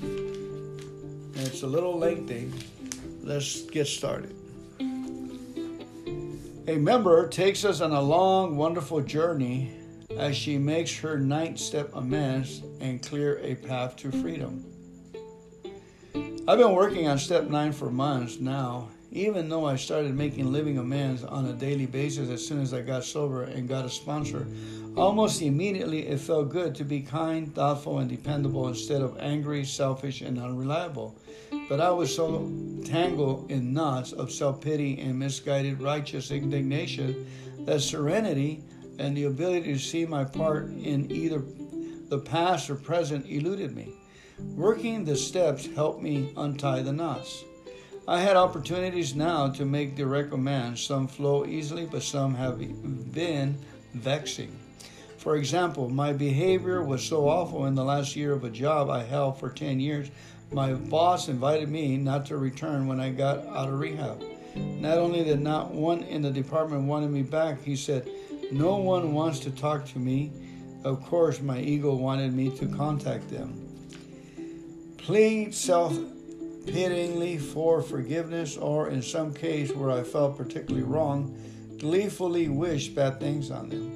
And it's a little lengthy. Let's get started. A member takes us on a long, wonderful journey as she makes her ninth step amends and clear a path to freedom. I've been working on step nine for months now, even though I started making living amends on a daily basis as soon as I got sober and got a sponsor. Almost immediately, it felt good to be kind, thoughtful, and dependable instead of angry, selfish, and unreliable. But I was so tangled in knots of self pity and misguided righteous indignation that serenity and the ability to see my part in either the past or present eluded me. Working the steps helped me untie the knots. I had opportunities now to make direct amends. Some flow easily, but some have been vexing. For example, my behavior was so awful in the last year of a job I held for 10 years, my boss invited me not to return when I got out of rehab. Not only did not one in the department wanted me back, he said, No one wants to talk to me. Of course, my ego wanted me to contact them. Plead self pityingly for forgiveness, or in some case where I felt particularly wrong, gleefully wish bad things on them.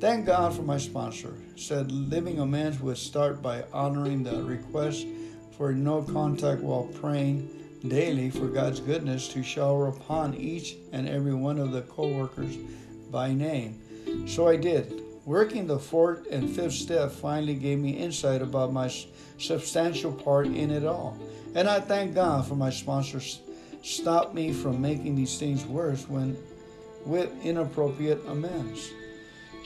Thank God for my sponsor. Said living amends would start by honoring the request for no contact while praying daily for God's goodness to shower upon each and every one of the co-workers by name. So I did. Working the fourth and fifth step finally gave me insight about my substantial part in it all. And I thank God for my sponsors stopped me from making these things worse when with inappropriate amends.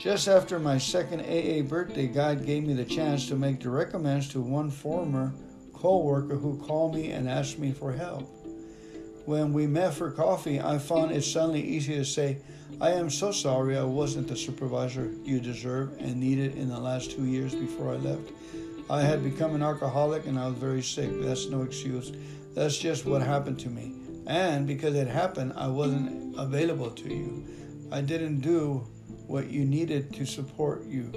Just after my second AA birthday, God gave me the chance to make direct amends to one former co-worker who called me and asked me for help. When we met for coffee, I found it suddenly easy to say, I am so sorry I wasn't the supervisor you deserve and needed in the last two years before I left. I had become an alcoholic and I was very sick. That's no excuse. That's just what happened to me. And because it happened, I wasn't available to you. I didn't do what you needed to support you.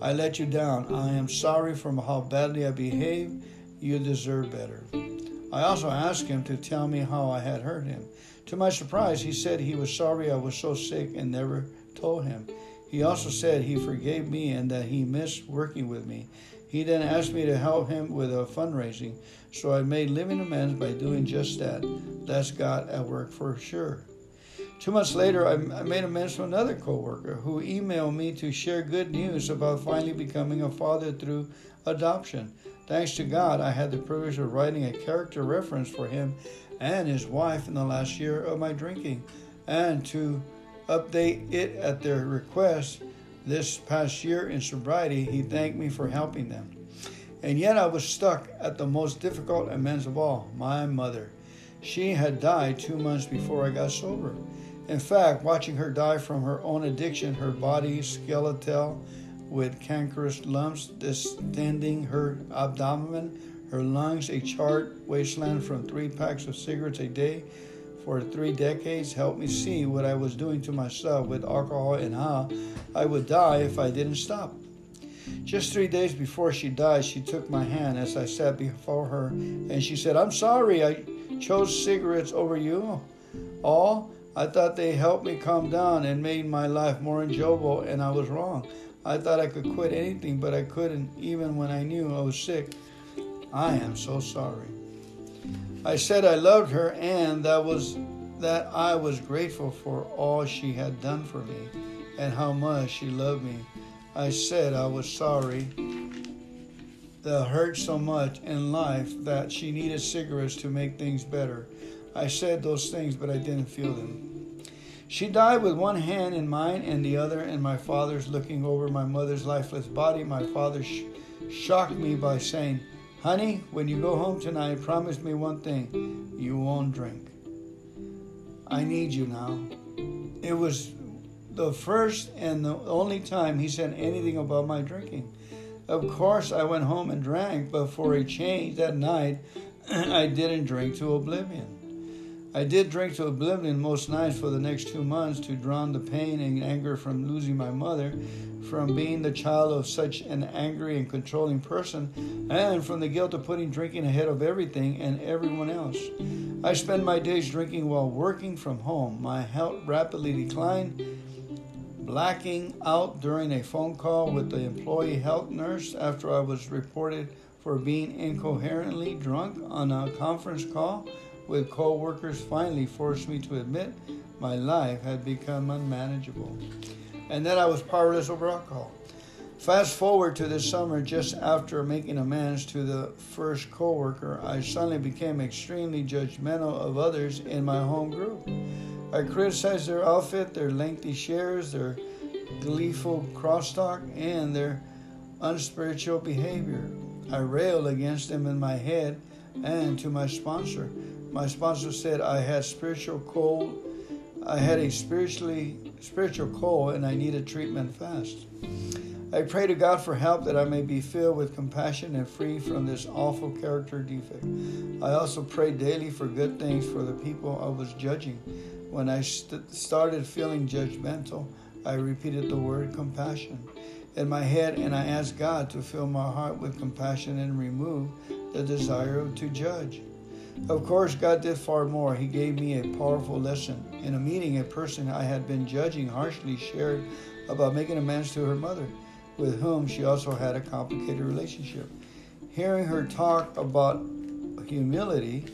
I let you down. I am sorry for how badly I behaved. You deserve better. I also asked him to tell me how I had hurt him. To my surprise, he said he was sorry I was so sick and never told him. He also said he forgave me and that he missed working with me. He then asked me to help him with a fundraising, so I made living amends by doing just that. That's God at work for sure. Two months later, I made amends to another coworker who emailed me to share good news about finally becoming a father through adoption. Thanks to God, I had the privilege of writing a character reference for him and his wife in the last year of my drinking, and to update it at their request this past year in sobriety. He thanked me for helping them. And yet I was stuck at the most difficult amends of all my mother. She had died two months before I got sober. In fact, watching her die from her own addiction, her body skeletal with cankerous lumps distending her abdomen, her lungs a charred wasteland from three packs of cigarettes a day for three decades helped me see what I was doing to myself with alcohol and how I would die if I didn't stop. Just three days before she died, she took my hand as I sat before her and she said, I'm sorry I chose cigarettes over you. All I thought they helped me calm down and made my life more enjoyable, and I was wrong. I thought I could quit anything, but I couldn't, even when I knew I was sick. I am so sorry. I said I loved her and that was that I was grateful for all she had done for me and how much she loved me. I said I was sorry that hurt so much in life that she needed cigarettes to make things better. I said those things, but I didn't feel them. She died with one hand in mine and the other in my father's, looking over my mother's lifeless body. My father sh- shocked me by saying, Honey, when you go home tonight, promise me one thing you won't drink. I need you now. It was the first and the only time he said anything about my drinking. Of course, I went home and drank, but for a change that night, (clears throat) I didn't drink to oblivion. I did drink to oblivion most nights for the next two months to drown the pain and anger from losing my mother, from being the child of such an angry and controlling person, and from the guilt of putting drinking ahead of everything and everyone else. I spent my days drinking while working from home. My health rapidly declined, blacking out during a phone call with the employee health nurse after I was reported for being incoherently drunk on a conference call with co-workers finally forced me to admit my life had become unmanageable and that I was powerless over alcohol. Fast forward to this summer, just after making amends to the first coworker, I suddenly became extremely judgmental of others in my home group. I criticized their outfit, their lengthy shares, their gleeful crosstalk, and their unspiritual behavior. I railed against them in my head and to my sponsor. My sponsor said I had spiritual cold. I had a spiritually spiritual cold and I needed treatment fast. I pray to God for help that I may be filled with compassion and free from this awful character defect. I also pray daily for good things for the people I was judging. When I st- started feeling judgmental, I repeated the word compassion in my head and I asked God to fill my heart with compassion and remove the desire to judge. Of course, God did far more. He gave me a powerful lesson. In a meeting, a person I had been judging harshly shared about making amends to her mother, with whom she also had a complicated relationship. Hearing her talk about humility,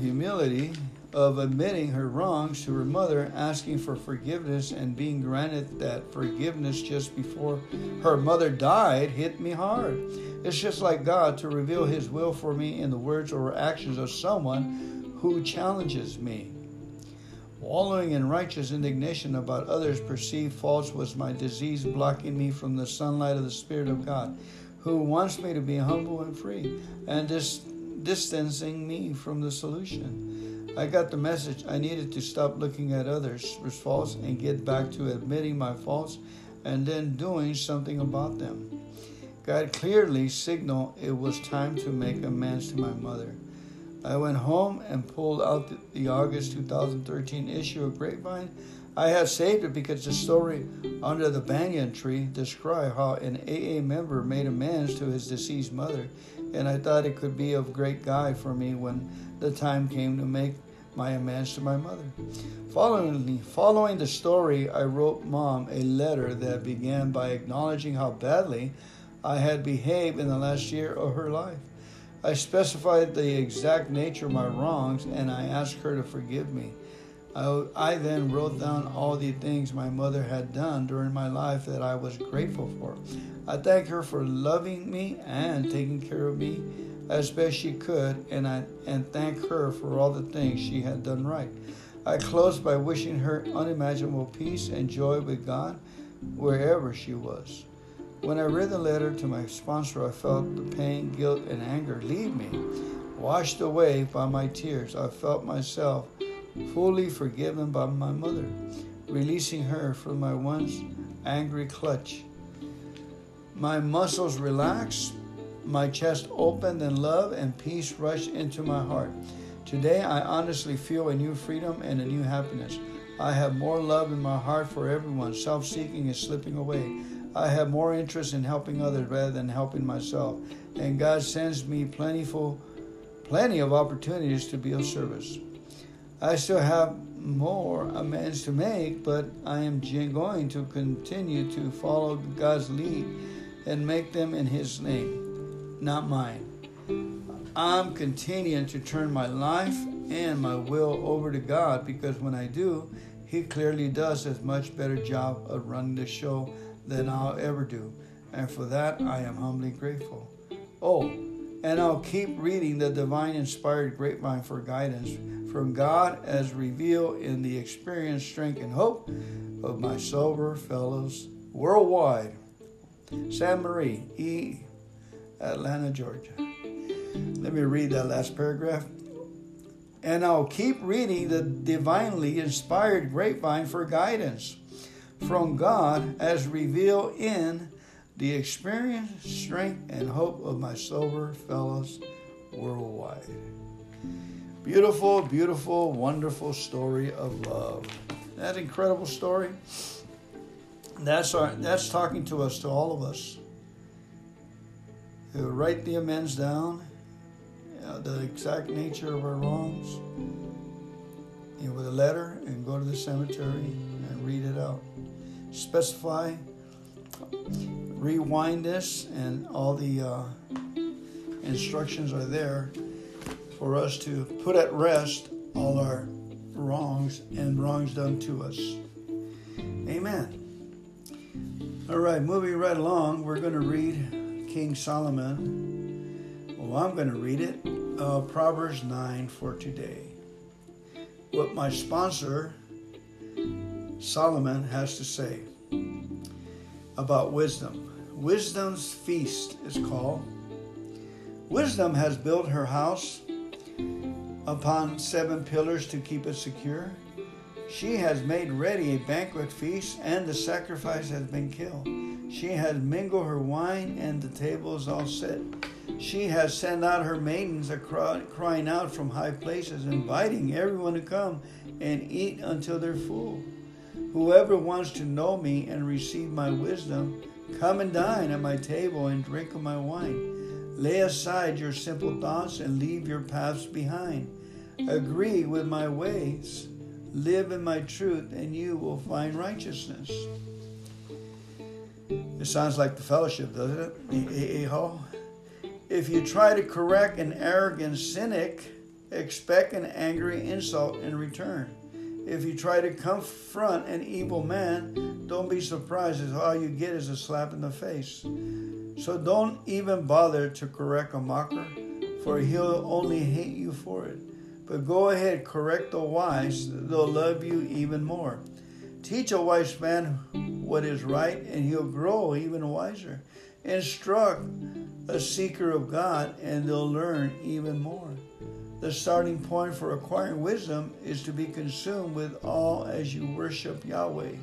humility of admitting her wrongs to her mother, asking for forgiveness, and being granted that forgiveness just before her mother died hit me hard. It's just like God to reveal His will for me in the words or actions of someone who challenges me. Wallowing in righteous indignation about others' perceived faults was my disease blocking me from the sunlight of the Spirit of God, who wants me to be humble and free, and dis- distancing me from the solution. I got the message I needed to stop looking at others' faults and get back to admitting my faults and then doing something about them. God clearly signaled it was time to make amends to my mother. I went home and pulled out the August 2013 issue of Grapevine. I had saved it because the story under the banyan tree described how an AA member made amends to his deceased mother, and I thought it could be of great guide for me when the time came to make my amends to my mother. Following, following the story, I wrote mom a letter that began by acknowledging how badly I had behaved in the last year of her life. I specified the exact nature of my wrongs and I asked her to forgive me. I, I, then wrote down all the things my mother had done during my life that I was grateful for. I thanked her for loving me and taking care of me as best she could, and I and thank her for all the things she had done right. I closed by wishing her unimaginable peace and joy with God wherever she was. When I read the letter to my sponsor, I felt the pain, guilt, and anger leave me. Washed away by my tears, I felt myself fully forgiven by my mother, releasing her from my once angry clutch. My muscles relaxed, my chest opened, and love and peace rushed into my heart. Today, I honestly feel a new freedom and a new happiness. I have more love in my heart for everyone. Self seeking is slipping away. I have more interest in helping others rather than helping myself. And God sends me plentiful, plenty of opportunities to be of service. I still have more amends to make, but I am going to continue to follow God's lead and make them in His name, not mine. I'm continuing to turn my life and my will over to God because when I do, He clearly does a much better job of running the show than I'll ever do. And for that, I am humbly grateful. Oh, and I'll keep reading the divine inspired grapevine for guidance from God as revealed in the experience, strength, and hope of my sober fellows worldwide. San Marie, E. Atlanta, Georgia. Let me read that last paragraph. And I'll keep reading the divinely inspired grapevine for guidance from God as revealed in the experience, strength, and hope of my sober fellows worldwide. Beautiful, beautiful, wonderful story of love. That incredible story. That's our, that's talking to us, to all of us. Who write the amends down, the exact nature of our wrongs, you know, with a letter, and go to the cemetery and read it out specify, rewind this, and all the uh, instructions are there for us to put at rest all our wrongs and wrongs done to us. Amen. All right, moving right along, we're going to read King Solomon. Well, I'm going to read it. Uh, Proverbs 9 for today. What my sponsor Solomon has to say about wisdom. Wisdom's feast is called. Wisdom has built her house upon seven pillars to keep it secure. She has made ready a banquet feast, and the sacrifice has been killed. She has mingled her wine, and the table is all set. She has sent out her maidens cry, crying out from high places, inviting everyone to come and eat until they're full. Whoever wants to know me and receive my wisdom, come and dine at my table and drink of my wine. Lay aside your simple thoughts and leave your paths behind. Agree with my ways. Live in my truth, and you will find righteousness. It sounds like the fellowship, doesn't it? Hall. If you try to correct an arrogant cynic, expect an angry insult in return. If you try to confront an evil man, don't be surprised if all you get is a slap in the face. So don't even bother to correct a mocker, for he'll only hate you for it. But go ahead, correct the wise, they'll love you even more. Teach a wise man what is right, and he'll grow even wiser. Instruct a seeker of God, and they'll learn even more. The starting point for acquiring wisdom is to be consumed with all as you worship Yahweh.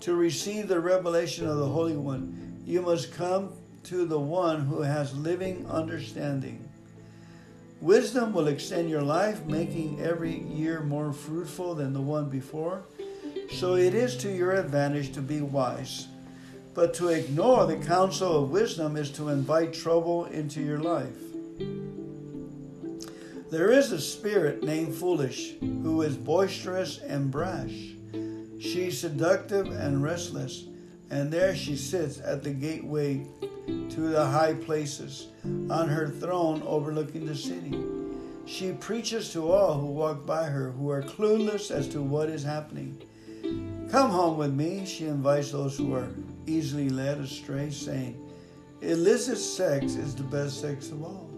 To receive the revelation of the Holy One, you must come to the one who has living understanding. Wisdom will extend your life, making every year more fruitful than the one before. So it is to your advantage to be wise. But to ignore the counsel of wisdom is to invite trouble into your life. There is a spirit named Foolish who is boisterous and brash. She's seductive and restless, and there she sits at the gateway to the high places on her throne overlooking the city. She preaches to all who walk by her who are clueless as to what is happening. Come home with me, she invites those who are easily led astray, saying, Illicit sex is the best sex of all.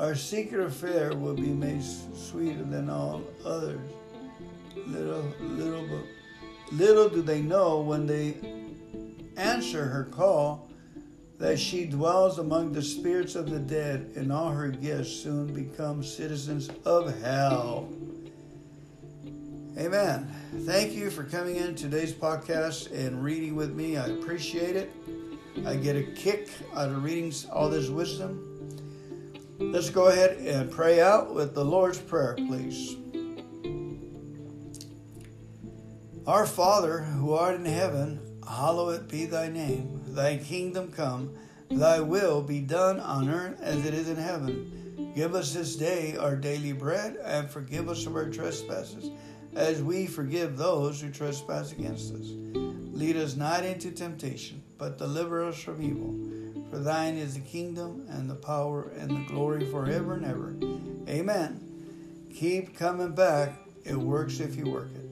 Our secret affair will be made sweeter than all others. Little, little, little do they know when they answer her call that she dwells among the spirits of the dead, and all her guests soon become citizens of hell. Amen. Thank you for coming in today's podcast and reading with me. I appreciate it. I get a kick out of reading all this wisdom. Let's go ahead and pray out with the Lord's Prayer, please. Our Father, who art in heaven, hallowed be thy name. Thy kingdom come, thy will be done on earth as it is in heaven. Give us this day our daily bread, and forgive us of our trespasses, as we forgive those who trespass against us. Lead us not into temptation, but deliver us from evil. For thine is the kingdom, and the power, and the glory forever and ever. Amen. Keep coming back. It works if you work it.